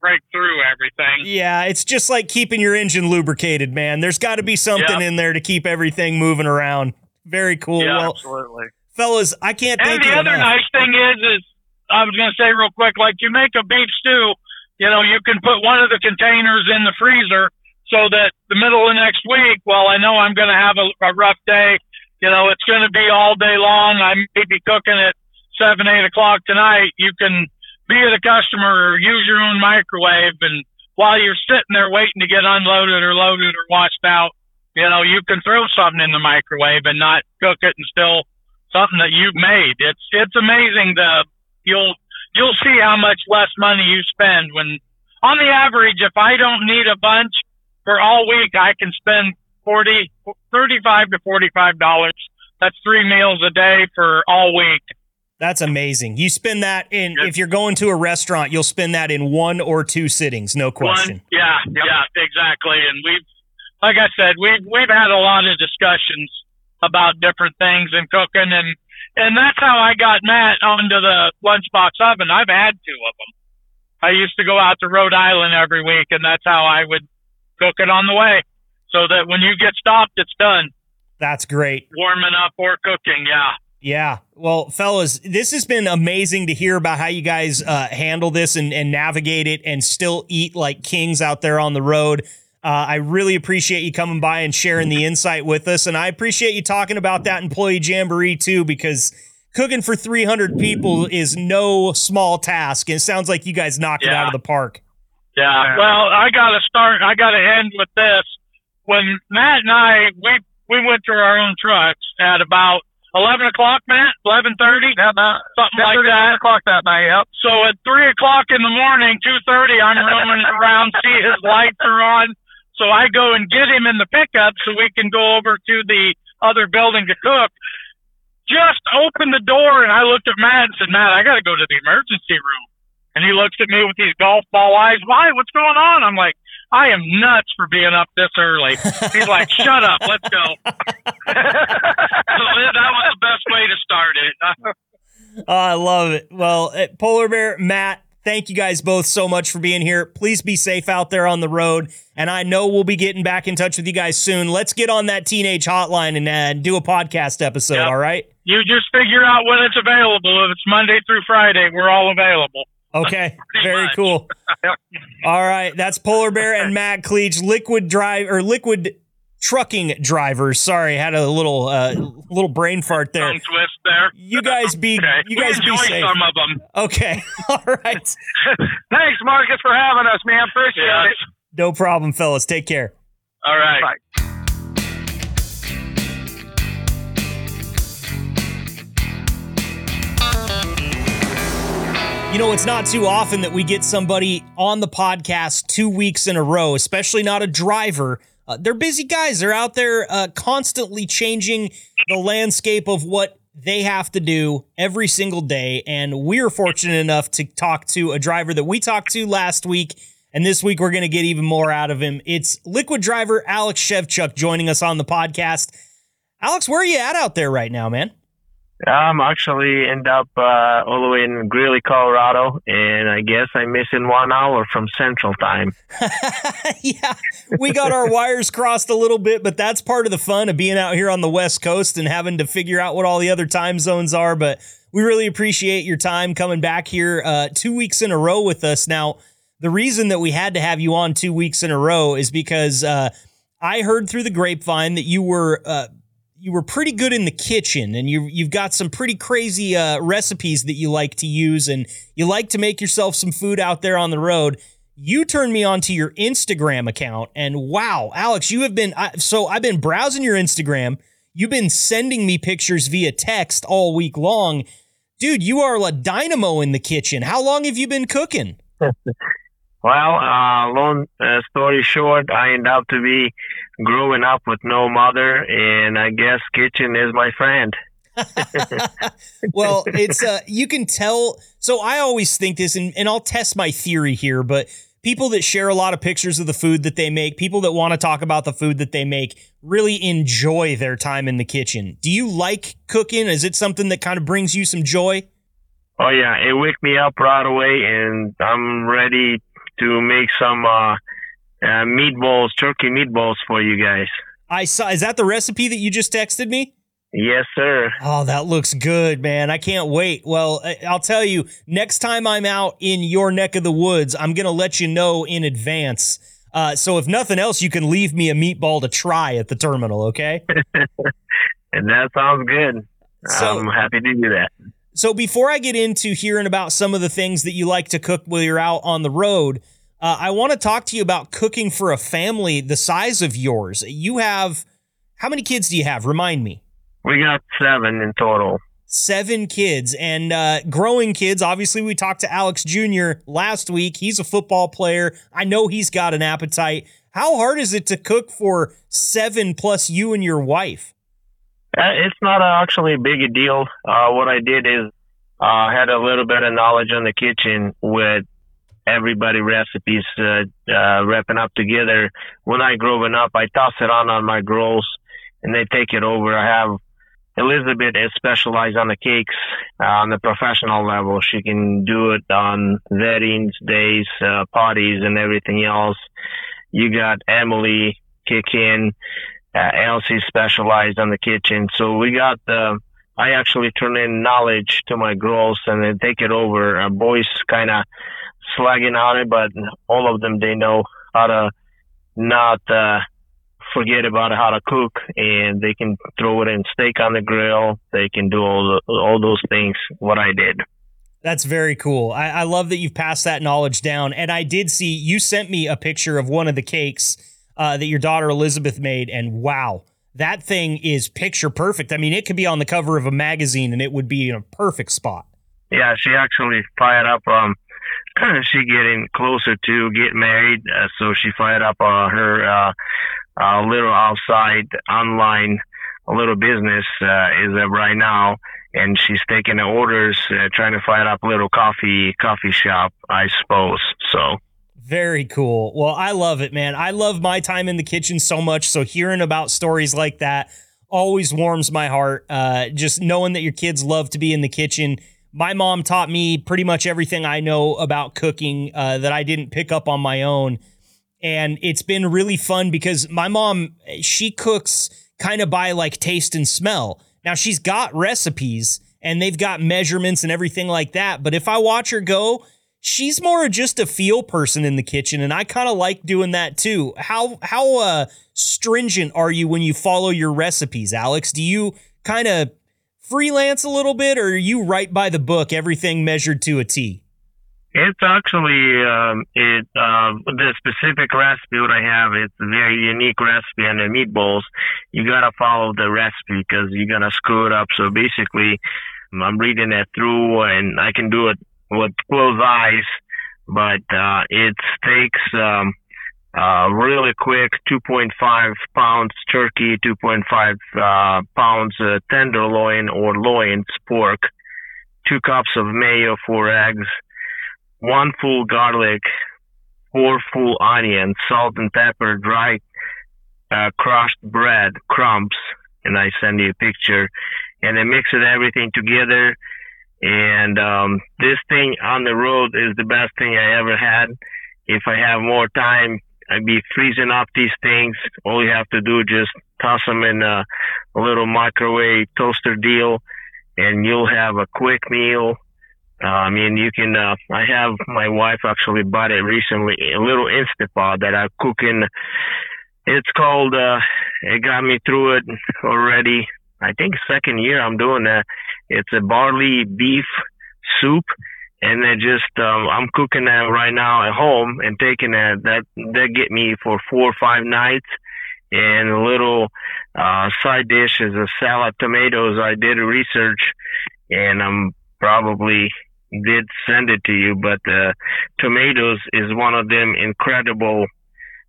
break through everything. yeah, it's just like keeping your engine lubricated, man. There's got to be something Yeah. in there to keep everything moving around. Very cool. Yeah. Well, Absolutely. fellas, I can't And the other enough. nice thing is, is I was going to say real quick, like you make a beef stew, you know, you can put one of the containers in the freezer so that the middle of next week, well, I know I'm going to have a, a rough day. You know, it's going to be all day long. I may be cooking at seven, eight o'clock tonight. You can be the customer or use your own microwave. And while you're sitting there waiting to get unloaded or loaded or washed out, you know, you can throw something in the microwave and not cook it and still something that you've made. It's it's amazing the you'll you'll see how much less money you spend when on the average if I don't need a bunch for all week I can spend 40 35 to 45 dollars. That's 3 meals a day for all week. That's amazing. You spend that in Yep. if you're going to a restaurant, you'll spend that in one or two sittings, no question. One, yeah, yeah, exactly. And we've, like I said, we've we've had a lot of discussions about different things and cooking, and and that's how I got Matt onto the lunchbox oven. I've had two of them. I used to go out to Rhode Island every week, and that's how I would cook it on the way, so that when you get stopped, it's done. That's great. Warming up or cooking, yeah. Yeah. Well, fellas, this has been amazing to hear about how you guys uh, handle this and, and navigate it and still eat like kings out there on the road. Uh, I really appreciate you coming by and sharing the insight with us. And I appreciate you talking about that employee jamboree too, because cooking for 300 people is no small task. And it sounds like you guys knocked it out of the park. Yeah. Yeah. Well, I got to start. I got to end with this. When Matt and I we we went to our own trucks at about eleven o'clock, Matt, eleven thirty, Yeah, about something like 10:30, that. o'clock that night. Yep. So at three o'clock in the morning, two thirty, I'm roaming around, see his lights are on. So I go and get him in the pickup so we can go over to the other building to cook. Just open the door and I looked at Matt and said, Matt, I got to go to the emergency room. And he looks at me with these golf ball eyes. Why? What's going on? I'm like, I am nuts for being up this early. He's like, shut up, let's go. so that was the best way to start it. Oh, I love it. Well, uh, Polar Bear, Matt, thank you guys both so much for being here. Please be safe out there on the road. And I know we'll be getting back in touch with you guys soon. Let's get on that teenage hotline and uh, do a podcast episode, Yep. all right? You just figure out when it's available. If it's Monday through Friday, we're all available. Okay, very much. cool. Yep. All right, that's Polar Bear and Matt Kleich, liquid drive or liquid trucking drivers. Sorry, had a little uh, little brain fart there. Tongue twist there. You guys be Okay. you guys we be safe. some of them. Okay, all right, Thanks, Marcus, for having us, man. Appreciate Yes. it. no problem, fellas. Take care. All right. Bye. You know, it's not too often that we get somebody on the podcast two weeks in a row, especially not a driver. Uh, they're busy guys. They're out there uh, constantly changing the landscape of what they have to do every single day. And we're fortunate enough to talk to a driver that we talked to last week. And this week, we're going to get even more out of him. It's liquid driver Alex Shevchuk joining us on the podcast. Alex, where are you at out there right now, man? I'm actually end up uh, all the way in Greeley, Colorado, and I guess I'm missing one hour from Central Time. yeah, we got our wires crossed a little bit, but that's part of the fun of being out here on the West Coast and having to figure out what all the other time zones are. But we really appreciate your time coming back here uh, two weeks in a row with us. Now, the reason that we had to have you on two weeks in a row is because uh, I heard through the grapevine that you were uh, you were pretty good in the kitchen and you you've got some pretty crazy uh, recipes that you like to use and you like to make yourself some food out there on the road. You turned me on to your Instagram account and wow, Alex, you have been I, so I've been browsing your Instagram. You've been sending me pictures via text all week long. Dude, you are a dynamo in the kitchen. How long have you been cooking? Well, uh, long uh, story short, I end up to be growing up with no mother, and I guess kitchen is my friend. well, it's uh, you can tell. So I always think this, and, and I'll test my theory here, but people that share a lot of pictures of the food that they make, people that want to talk about the food that they make, really enjoy their time in the kitchen. Do you like cooking? Is it something that kind of brings you some joy? Oh yeah, it wakes me up right away, and I'm ready to make some uh, uh, meatballs, turkey meatballs for you guys. I saw. Is that the recipe that you just texted me? Yes, sir. Oh, that looks good, man. I can't wait. Well, I'll tell you, next time I'm out in your neck of the woods, I'm going to let you know in advance. Uh, so if nothing else, you can leave me a meatball to try at the terminal, okay? and that sounds good. So, I'm happy to do that. So before I get into hearing about some of the things that you like to cook while you're out on the road, uh, I want to talk to you about cooking for a family the size of yours. You have how many kids do you have? Remind me. We got seven in total. Seven kids and uh, growing kids. Obviously, we talked to Alex Jr. last week. He's a football player. I know he's got an appetite. How hard is it to cook for seven plus you and your wife? Uh, it's not actually a big a deal. Uh, what I did is uh, had a little bit of knowledge on the kitchen with everybody recipes uh, uh, wrapping up together. When I growing up, I toss it on on my girls, and they take it over. I have Elizabeth is specialized on the cakes uh, on the professional level. She can do it on weddings, days, uh, parties, and everything else. You got Emily kick in uh, Elsie specialized on the kitchen. So we got the, I actually turn in knowledge to my girls and they take it over. Uh, boys kind of slagging on it, but all of them, they know how to not, uh, forget about how to cook and they can throw it in steak on the grill. They can do all the, all those things, what I did. That's very cool. I, I love that you've passed that knowledge down. And I did see you sent me a picture of one of the cakes uh, that your daughter Elizabeth made, and wow, that thing is picture perfect. I mean, it could be on the cover of a magazine, and it would be in a perfect spot. Yeah, she actually fired up. Um, she getting closer to get married, uh, so she fired up uh, her uh, uh, little outside online little business uh, is uh, right now, and she's taking the orders, uh, trying to fire up a little coffee coffee shop, I suppose. So very cool. Well, I love it, man. I love my time in the kitchen so much. So hearing about stories like that always warms my heart. Uh, just knowing that your kids love to be in the kitchen. My mom taught me pretty much everything I know about cooking uh, that I didn't pick up on my own. And it's been really fun because my mom, she cooks kind of by like taste and smell. Now she's got recipes and they've got measurements and everything like that. But if I watch her go, she's more just a feel person in the kitchen and I kind of like doing that too. How how uh stringent are you when you follow your recipes, Alex? Do you kind of freelance a little bit or are you right by the book, everything measured to a T? It's actually um, it uh, the specific recipe what I have. It's a very unique recipe on the meatballs. You gotta follow the recipe because you're gonna screw it up. So basically, I'm reading it through, and I can do it with closed eyes, but uh, it takes um, uh, really quick 2.5 pounds turkey, 2.5 uh, pounds uh, tenderloin or loin pork, two cups of mayo, four eggs, one full garlic, four full onions, salt and pepper, dry uh, crushed bread, crumbs, and I send you a picture, and I mix it everything together. And um, this thing on the road is the best thing I ever had. If I have more time, I'd be freezing up these things. All you have to do is just toss them in a, a little microwave toaster deal, and you'll have a quick meal. Uh, I mean, you can. Uh, I have my wife actually bought it recently, a little Instapot that I cook in. It's called. Uh, it got me through it already. I think second year I'm doing that. It's a barley beef soup and then just um, I'm cooking that right now at home and taking that that that get me for four or five nights. And a little uh, side dish is a salad tomatoes. I did research, and I'm probably did send it to you, but uh, tomatoes is one of them incredible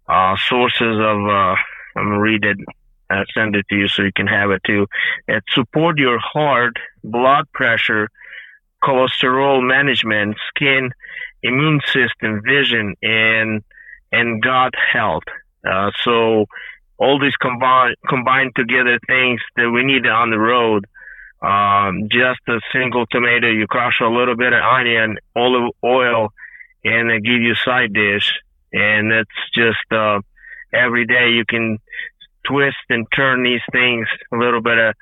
uh, sources of. Uh, I'm gonna read it. Uh, send it to you so you can have it too. It support your heart, blood pressure, cholesterol management, skin, immune system, vision, and and gut health. Uh, so all these combined combined together things that we need on the road. Um, just a single tomato, you crush a little bit of onion, olive oil, and they give you side dish. And it's just uh, every day you can twist and turn these things a little bit of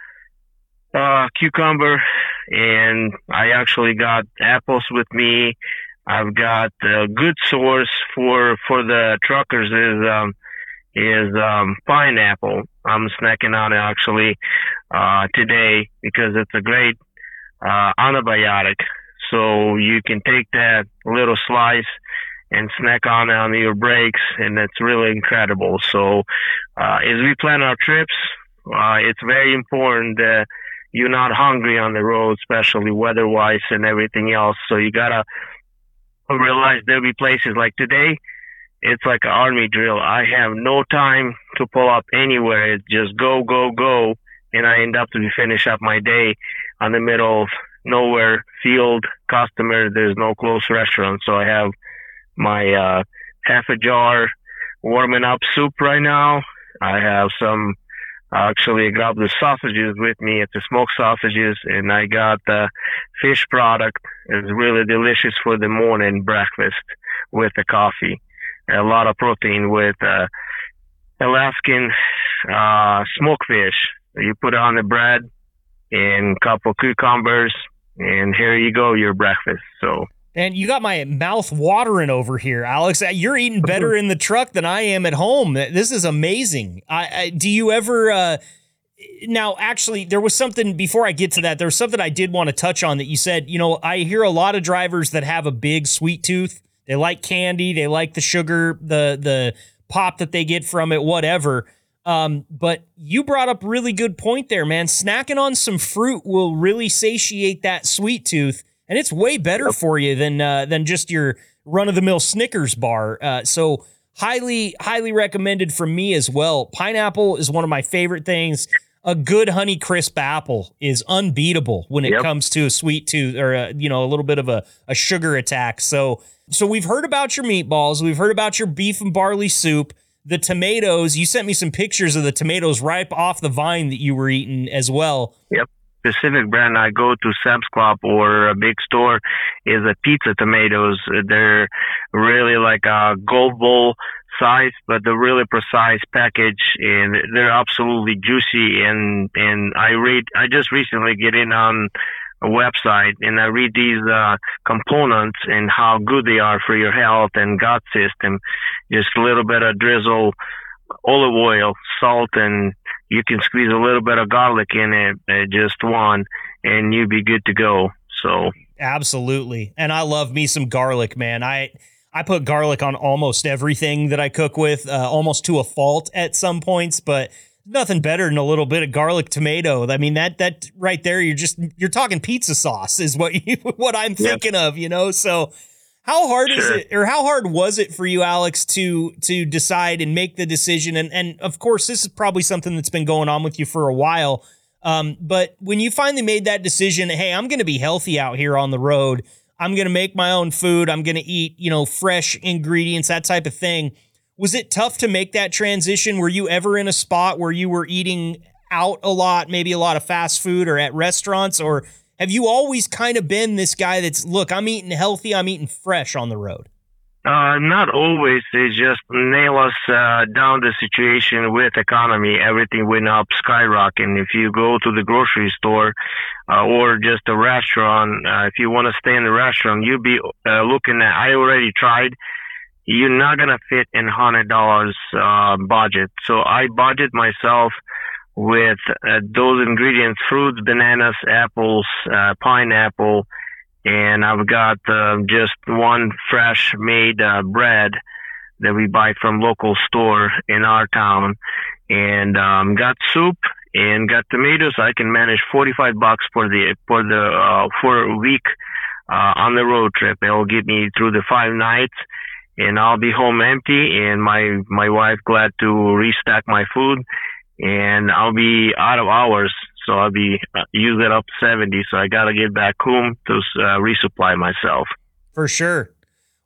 uh, cucumber, and I actually got apples with me. I've got a good source for for the truckers is um, is um, pineapple. I'm snacking on it actually uh, today because it's a great uh, antibiotic. So you can take that little slice and snack on on your breaks, and it's really incredible. So uh, as we plan our trips, uh, it's very important that you're not hungry on the road, especially weather-wise and everything else. So you gotta realize there'll be places like today. It's like an army drill. I have no time to pull up anywhere. It's just go, go, go, and I end up to finish up my day on the middle of nowhere field customer. There's no close restaurant, so I have my uh, half a jar warming up soup right now. I have some Actually, I got the sausages with me. It's the smoked sausages, and I got the fish product. It's really delicious for the morning breakfast with the coffee. A lot of protein with uh, Alaskan uh, smoked fish. You put it on the bread and a couple cucumbers, and here you go, your breakfast. So and you got my mouth watering over here, Alex. Uh, you're eating better in the truck than I am at home. This is amazing. I, I do you ever? Uh, now, actually, there was something before I get to that. There was something I did want to touch on that you said. You know, I hear a lot of drivers that have a big sweet tooth. They like candy. They like the sugar, the the pop that they get from it, whatever. Um, but you brought up really good point there, man. Snacking on some fruit will really satiate that sweet tooth and it's way better for you than uh, than just your run of the mill Snickers bar. Uh, so highly highly recommended from me as well. Pineapple is one of my favorite things. A good honey crisp apple is unbeatable when it yep. comes to a sweet tooth or a, you know a little bit of a, a sugar attack. So so we've heard about your meatballs, we've heard about your beef and barley soup, the tomatoes. You sent me some pictures of the tomatoes ripe off the vine that you were eating as well. Yep specific brand I go to Sam's Club or a big store is a pizza tomatoes. They're really like a gold bowl size, but they're really precise package and they're absolutely juicy. And, and I read, I just recently get in on a website and I read these uh, components and how good they are for your health and gut system. Just a little bit of drizzle olive oil, salt, and you can squeeze a little bit of garlic in it, uh, just one, and you'd be good to go. So absolutely, and I love me some garlic, man. I I put garlic on almost everything that I cook with, uh, almost to a fault at some points, but nothing better than a little bit of garlic tomato. I mean that that right there, you're just you're talking pizza sauce is what you, what I'm thinking of, you know. So how hard sure. is it, or how hard was it for you, Alex, to to decide and make the decision? And and of course, this is probably something that's been going on with you for a while. Um, but when you finally made that decision, hey, I'm going to be healthy out here on the road. I'm going to make my own food. I'm going to eat, you know, fresh ingredients, that type of thing. Was it tough to make that transition? Were you ever in a spot where you were eating out a lot, maybe a lot of fast food or at restaurants, or have you always kind of been this guy that's look, I'm eating healthy, I'm eating fresh on the road? Uh, not always. They just nail us uh, down the situation with economy. Everything went up skyrocketing. If you go to the grocery store uh, or just a restaurant, uh, if you want to stay in the restaurant, you'll be uh, looking at. I already tried. You're not gonna fit in hundred dollars uh, budget. So I budget myself with uh, those ingredients, fruits, bananas, apples, uh, pineapple, and I've got uh, just one fresh made uh, bread that we buy from local store in our town, and um, got soup and got tomatoes. I can manage 45 bucks for the for the uh, for a week uh, on the road trip. It'll get me through the five nights, and I'll be home empty, and my my wife glad to restock my food and I'll be out of hours. So I'll be uh, using up 70. So I got to get back home to uh, resupply myself. For sure.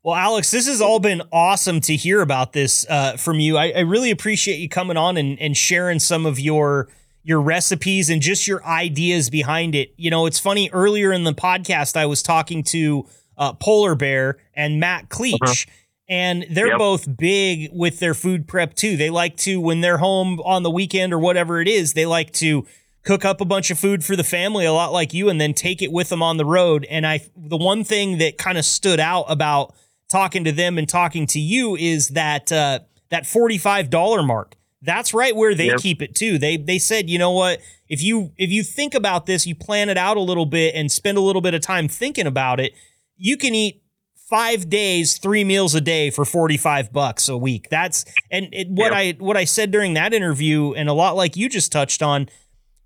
Well, Alex, this has all been awesome to hear about this uh, from you. I, I, really appreciate you coming on and, and sharing some of your your recipes and just your ideas behind it. You know, it's funny. Earlier in the podcast, I was talking to uh, Polar Bear and Matt Kleich. Uh-huh and they're yep. both big with their food prep too. They like to when they're home on the weekend or whatever it is, they like to cook up a bunch of food for the family a lot like you and then take it with them on the road. And I the one thing that kind of stood out about talking to them and talking to you is that uh, that $45 mark. That's right where they yep. keep it too. They they said, you know what, if you if you think about this, you plan it out a little bit and spend a little bit of time thinking about it, you can eat five days, three meals a day for 45 bucks a week. That's, and it, what. I, what I said during that interview and a lot like you just touched on,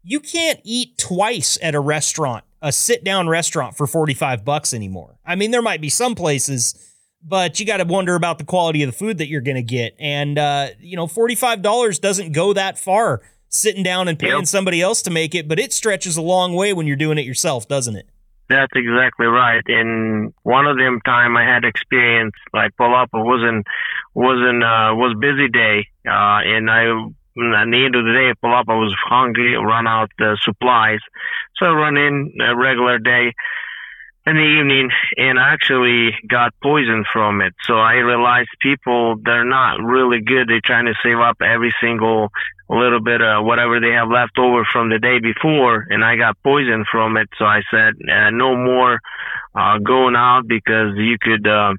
you can't eat twice at a restaurant, a sit down restaurant for 45 bucks anymore. I mean, there might be some places, but you got to wonder about the quality of the food that you're going to get. And, uh, you know, $45 doesn't go that far sitting down and paying yep. somebody else to make it, but it stretches a long way when you're doing it yourself, doesn't it? That's exactly right. And one of them time I had experience like pull up it wasn't wasn't uh was busy day uh and I at the end of the day pull up I was hungry run out the supplies so I run in a regular day in the evening and actually got poisoned from it. So I realized people they're not really good. They're trying to save up every single little bit of whatever they have left over from the day before, and I got poisoned from it. So I said uh, no more uh, going out because you could, uh,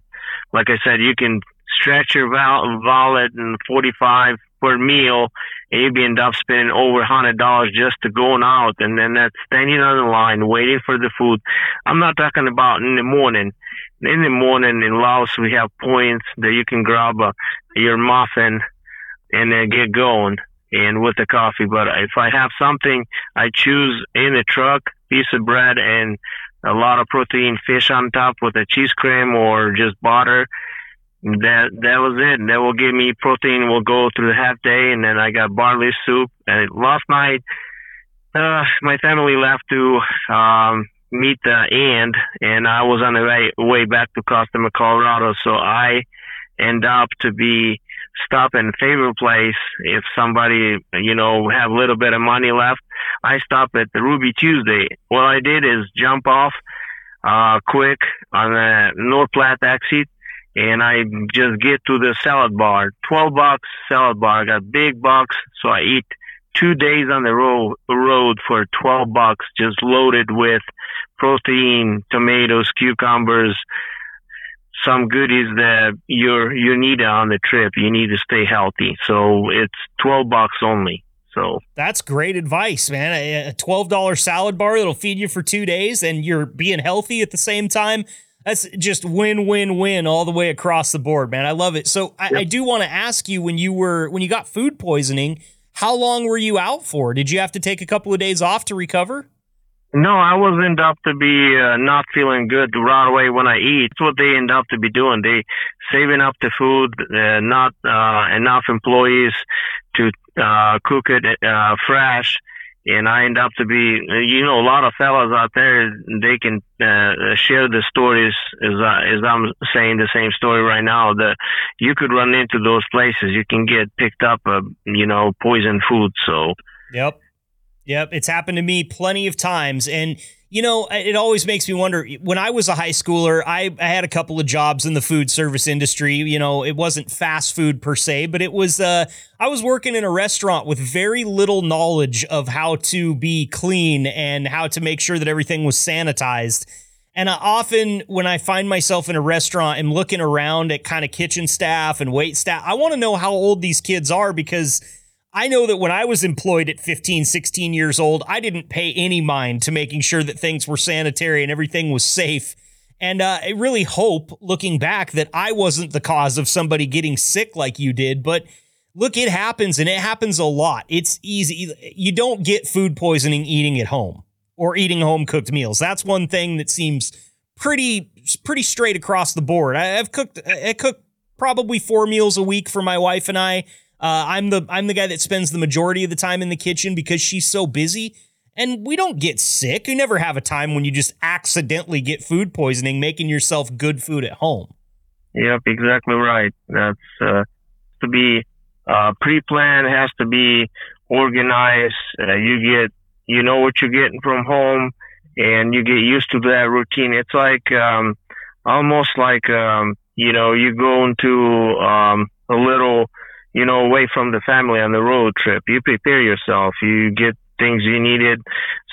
like I said, you can stretch your val- wallet and 45 per meal and you'd be up spending over hundred dollars just to going out and then that's standing on the line waiting for the food. I'm not talking about in the morning. In the morning in Laos we have points that you can grab a, your muffin and then get going and with the coffee. But if I have something I choose in the truck, piece of bread and a lot of protein fish on top with a cheese cream or just butter that that was it. That will give me protein. Will go through the half day, and then I got barley soup. And last night, uh, my family left to um, meet the end, and I was on the way, way back to Customer, Colorado. So I end up to be stop in favorite place if somebody you know have a little bit of money left. I stop at the Ruby Tuesday. What I did is jump off uh, quick on the North Platte exit and I just get to the salad bar. 12 bucks salad bar. I got big box, so I eat two days on the road, road for 12 bucks, just loaded with protein, tomatoes, cucumbers, some goodies that you're you need on the trip. You need to stay healthy. So it's 12 bucks only. So that's great advice, man. A $12 salad bar that'll feed you for 2 days and you're being healthy at the same time that's just win, win, win all the way across the board, man. I love it. So I, yep. I do want to ask you when you were when you got food poisoning, How long were you out for? Did you have to take a couple of days off to recover? No, I was end up to be uh, not feeling good right away when I eat. That's what they end up to be doing. They saving up the food, uh, not uh, enough employees to uh, cook it uh, fresh, and I end up to be, you know, a lot of fellas out there. They can uh, share the stories as I, as I'm saying the same story right now. That you could run into those places. You can get picked up, uh, you know, poison food. So. Yep. Yep, it's happened to me plenty of times. And, you know, it always makes me wonder when I was a high schooler, I, I had a couple of jobs in the food service industry. You know, it wasn't fast food per se, but it was, uh, I was working in a restaurant with very little knowledge of how to be clean and how to make sure that everything was sanitized. And I often, when I find myself in a restaurant, am looking around at kind of kitchen staff and wait staff. I want to know how old these kids are because I know that when I was employed at 15, 16 years old, I didn't pay any mind to making sure that things were sanitary and everything was safe. And uh, I really hope, looking back, that I wasn't the cause of somebody getting sick like you did. But look, it happens and it happens a lot. It's easy. You don't get food poisoning eating at home or eating home cooked meals. That's one thing that seems pretty pretty straight across the board. I've cooked I cook probably four meals a week for my wife and I. Uh, I'm the I'm the guy that spends the majority of the time in the kitchen because she's so busy. And we don't get sick. You never have a time when you just accidentally get food poisoning making yourself good food at home. Yep, exactly right. That's uh, to be uh, pre-planned. Has to be organized. Uh, you get you know what you're getting from home, and you get used to that routine. It's like um, almost like um, you know you go into um, a little you know, away from the family on the road trip. You prepare yourself. You get things you needed.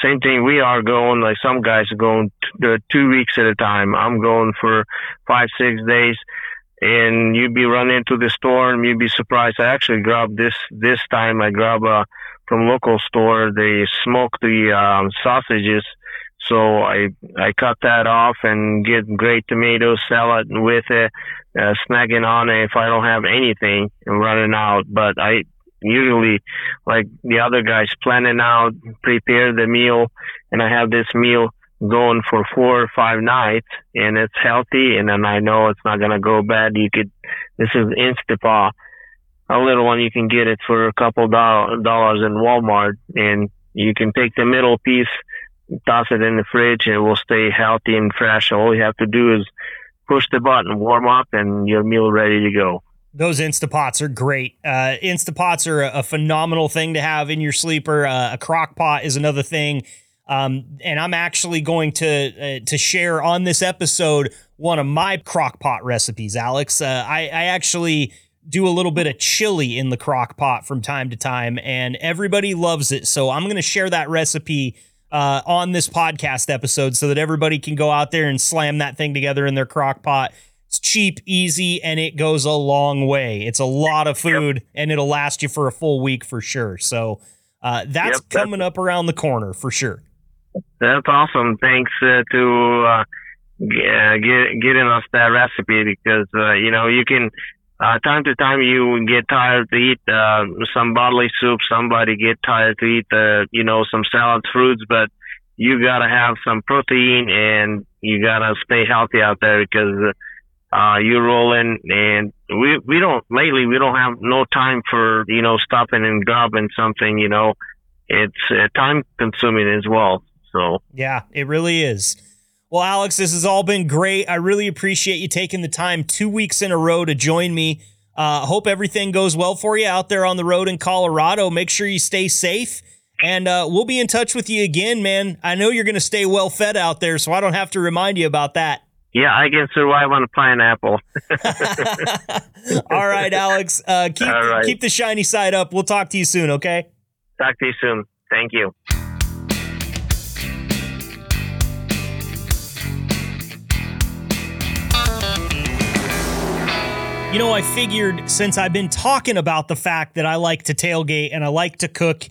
Same thing. We are going like some guys are going t- two weeks at a time. I'm going for five, six days. And you'd be running into the store and you'd be surprised. I actually grabbed this, this time I grabbed a, from local store. They smoke the, um, sausages. So I, I cut that off and get great tomato salad with it uh, snagging on it if I don't have anything and running out. But I usually, like the other guys, planning out, prepare the meal, and I have this meal going for four or five nights, and it's healthy, and then I know it's not gonna go bad. You could, this is Instapot, a little one. You can get it for a couple dollars in Walmart, and you can take the middle piece. Toss it in the fridge and it will stay healthy and fresh. All you have to do is push the button, warm up, and your meal ready to go. Those Instapots are great. Uh, Instapots are a, a, phenomenal thing to have in your sleeper. Uh, a crock pot is another thing. Um, and I'm actually going to uh, to share on this episode one of my crock pot recipes, Alex. Uh, I, I actually do a little bit of chili in the crock pot from time to time, and everybody loves it. So I'm going to share that recipe uh, on this podcast episode so that everybody can go out there and slam that thing together in their crock pot. It's cheap, easy, and it goes a long way. It's a lot of food, yep. and it'll last you for a full week for sure. So uh, that's yep, coming that's, up around the corner for sure. That's awesome. Thanks uh, to uh, get, getting us that recipe because uh, you know you can uh, time to time you get tired to eat uh, some barley soup. Somebody get tired to eat, uh, you know, some salad fruits, but you gotta have some protein and you gotta stay healthy out there because uh, you're rolling and we we don't lately we don't have no time for you know stopping and grabbing something. You know, it's uh, time consuming as well. So yeah, it really is. Well, Alex, this has all been great. I really appreciate you taking the time two weeks in a row to join me. Uh, hope everything goes well for you out there on the road in Colorado. Make sure you stay safe, and uh, we'll be in touch with you again, man. I know you're going to stay well fed out there, so I don't have to remind you about that. Yeah, I can survive on a pineapple. all right, Alex. Uh, keep right. keep the shiny side up. We'll talk to you soon. Okay. Talk to you soon. Thank you. You know, I figured since I've been talking about the fact that I like to tailgate and I like to cook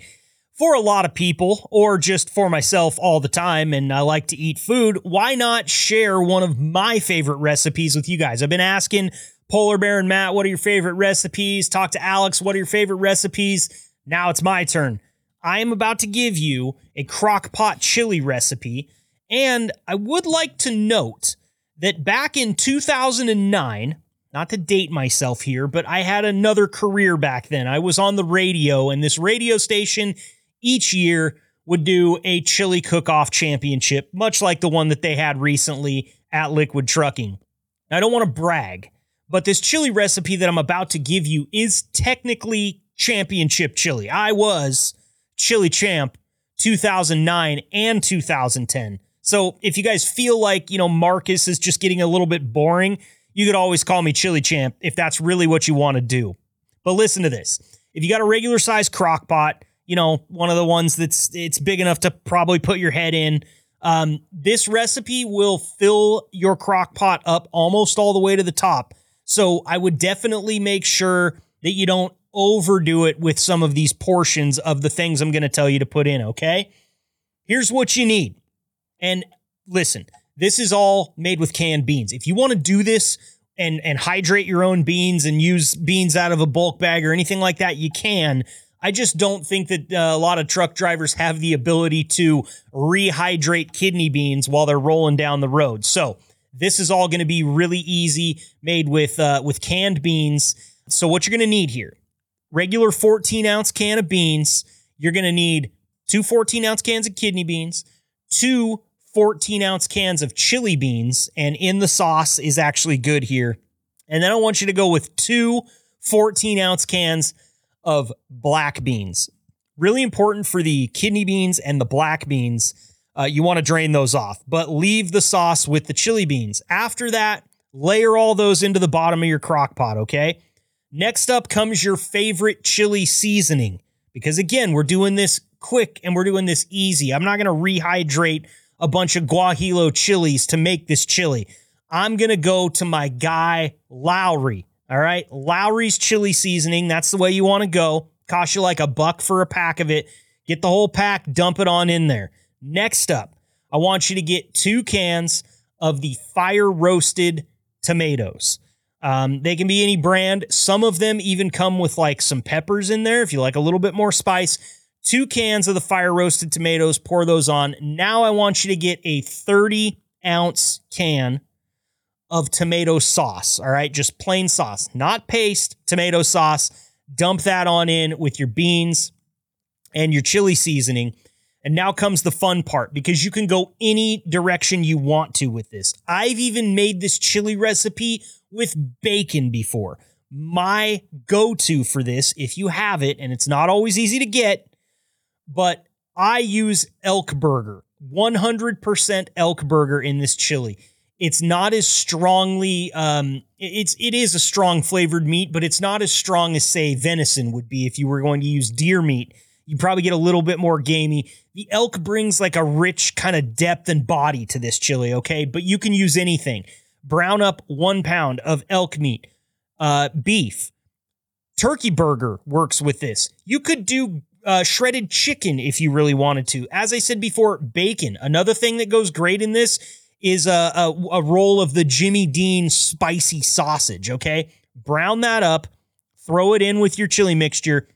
for a lot of people or just for myself all the time and I like to eat food, why not share one of my favorite recipes with you guys? I've been asking Polar Bear and Matt, what are your favorite recipes? Talk to Alex, what are your favorite recipes? Now it's my turn. I am about to give you a crock pot chili recipe. And I would like to note that back in 2009, not to date myself here, but I had another career back then. I was on the radio, and this radio station each year would do a chili cook off championship, much like the one that they had recently at Liquid Trucking. I don't want to brag, but this chili recipe that I'm about to give you is technically championship chili. I was chili champ 2009 and 2010. So if you guys feel like, you know, Marcus is just getting a little bit boring, you could always call me chili champ if that's really what you want to do. But listen to this. If you got a regular size crock pot, you know, one of the ones that's it's big enough to probably put your head in, um, this recipe will fill your crock pot up almost all the way to the top. So I would definitely make sure that you don't overdo it with some of these portions of the things I'm going to tell you to put in, okay? Here's what you need. And listen, this is all made with canned beans. If you want to do this and and hydrate your own beans and use beans out of a bulk bag or anything like that, you can. I just don't think that uh, a lot of truck drivers have the ability to rehydrate kidney beans while they're rolling down the road. So this is all going to be really easy, made with uh, with canned beans. So what you're going to need here: regular 14 ounce can of beans. You're going to need two 14 ounce cans of kidney beans, two 14 ounce cans of chili beans, and in the sauce is actually good here. And then I want you to go with two 14 ounce cans of black beans. Really important for the kidney beans and the black beans. Uh, you want to drain those off, but leave the sauce with the chili beans. After that, layer all those into the bottom of your crock pot, okay? Next up comes your favorite chili seasoning. Because again, we're doing this quick and we're doing this easy. I'm not going to rehydrate a bunch of Guajillo chilies to make this chili. I'm going to go to my guy, Lawry. All right. Lawry's chili seasoning. That's the way you want to go. Cost you like a buck for a pack of it. Get the whole pack, dump it on in there. Next up, I want you to get two cans of the fire roasted tomatoes. Um, they can be any brand. Some of them even come with like some peppers in there if you like a little bit more spice. Two cans of the fire roasted tomatoes, pour those on. Now I want you to get a 30 ounce can of tomato sauce. All right, just plain sauce, not paste, tomato sauce. Dump that on in with your beans and your chili seasoning. And now comes the fun part because you can go any direction you want to with this. I've even made this chili recipe with bacon before. My go to for this, if you have it, and it's not always easy to get, but I use elk burger, 100% elk burger in this chili. It's not as strongly, um, it's it is a strong flavored meat, but it's not as strong as say venison would be if you were going to use deer meat. You probably get a little bit more gamey. The elk brings like a rich kind of depth and body to this chili, okay? But you can use anything. Brown up one pound of elk meat, uh, beef, turkey burger works with this. You could do uh, shredded chicken if you really wanted to. As I said before, bacon. Another thing that goes great in this is a, a, a roll of the Jimmy Dean spicy sausage. Okay, brown that up, throw it in with your chili mixture,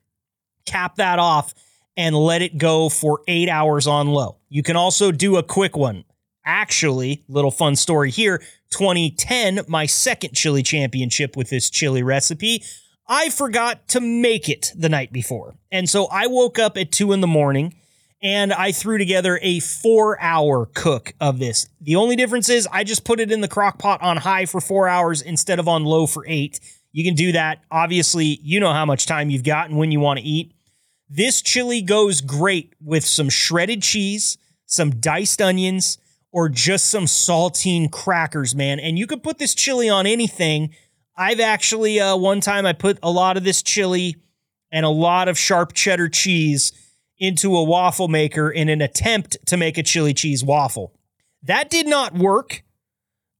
cap that off, and let it go for eight hours on low. You can also do a quick one. Actually, little fun story here 2010, my second chili championship with this chili recipe. I forgot to make it the night before. And so I woke up at two in the morning and I threw together a four hour cook of this. The only difference is I just put it in the crock pot on high for four hours instead of on low for eight. You can do that. Obviously, you know how much time you've got and when you want to eat. This chili goes great with some shredded cheese, some diced onions, or just some saltine crackers, man. And you could put this chili on anything. I've actually uh, one time I put a lot of this chili and a lot of sharp cheddar cheese into a waffle maker in an attempt to make a chili cheese waffle. That did not work,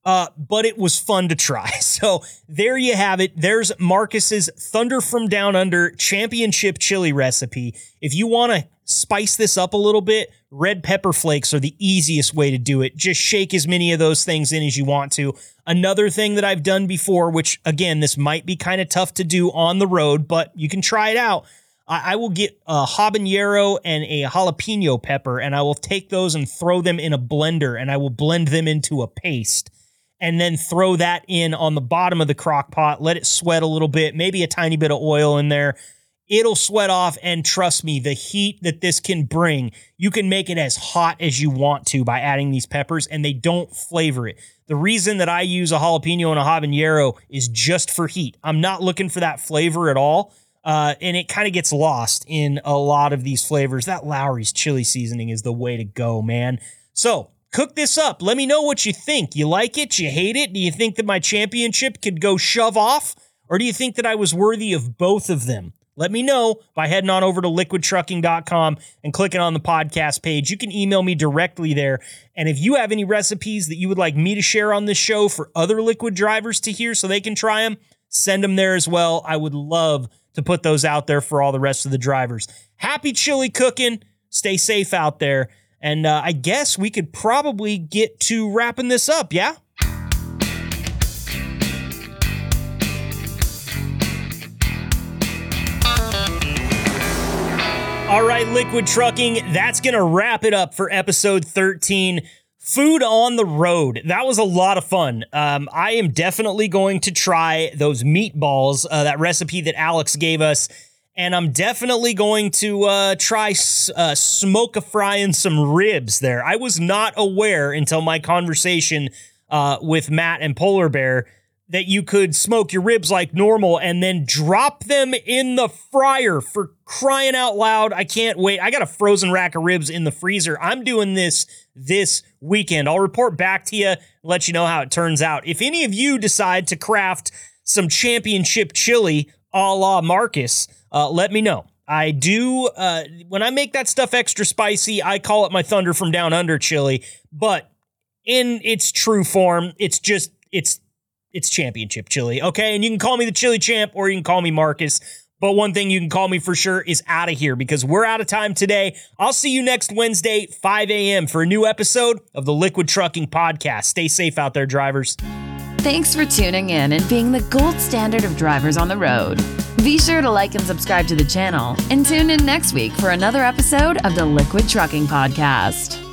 uh, but it was fun to try. So there you have it. There's Marcus's Thunder from Down Under championship chili recipe. If you want to spice this up a little bit, red pepper flakes are the easiest way to do it. Just shake as many of those things in as you want to. Another thing that I've done before, which again, this might be kind of tough to do on the road, but you can try it out. I, I will get a habanero and a jalapeno pepper, and I will take those and throw them in a blender, and I will blend them into a paste and then throw that in on the bottom of the crock pot, let it sweat a little bit, maybe a tiny bit of oil in there. It'll sweat off, and trust me, the heat that this can bring, you can make it as hot as you want to by adding these peppers, and they don't flavor it. The reason that I use a jalapeno and a habanero is just for heat. I'm not looking for that flavor at all. Uh, and it kind of gets lost in a lot of these flavors. That Lawry's chili seasoning is the way to go, man. So cook this up. Let me know what you think. You like it? You hate it? Do you think that my championship could go shove off? Or do you think that I was worthy of both of them? Let me know by heading on over to liquidtrucking.com and clicking on the podcast page. You can email me directly there. And if you have any recipes that you would like me to share on this show for other liquid drivers to hear so they can try them, send them there as well. I would love to put those out there for all the rest of the drivers. Happy chili cooking. Stay safe out there. And uh, I guess we could probably get to wrapping this up, yeah? All right, Liquid Trucking, that's going to wrap it up for episode 13. Food on the road. That was a lot of fun. Um, I am definitely going to try those meatballs, uh, that recipe that Alex gave us and I'm definitely going to uh, try uh, smoke a frying some ribs there. I was not aware until my conversation uh, with Matt and Polar Bear that you could smoke your ribs like normal and then drop them in the fryer for crying out loud. I can't wait. I got a frozen rack of ribs in the freezer. I'm doing this this weekend. I'll report back to you, let you know how it turns out. If any of you decide to craft some championship chili a la Marcus, uh, let me know. I do, uh, when I make that stuff extra spicy, I call it my Thunder from Down Under chili, but in its true form, it's just, it's, it's championship chili, okay? And you can call me the chili champ or you can call me Marcus. But one thing you can call me for sure is out of here because we're out of time today. I'll see you next Wednesday, 5 a.m., for a new episode of the Liquid Trucking Podcast. Stay safe out there, drivers. Thanks for tuning in and being the gold standard of drivers on the road. Be sure to like and subscribe to the channel and tune in next week for another episode of the Liquid Trucking Podcast.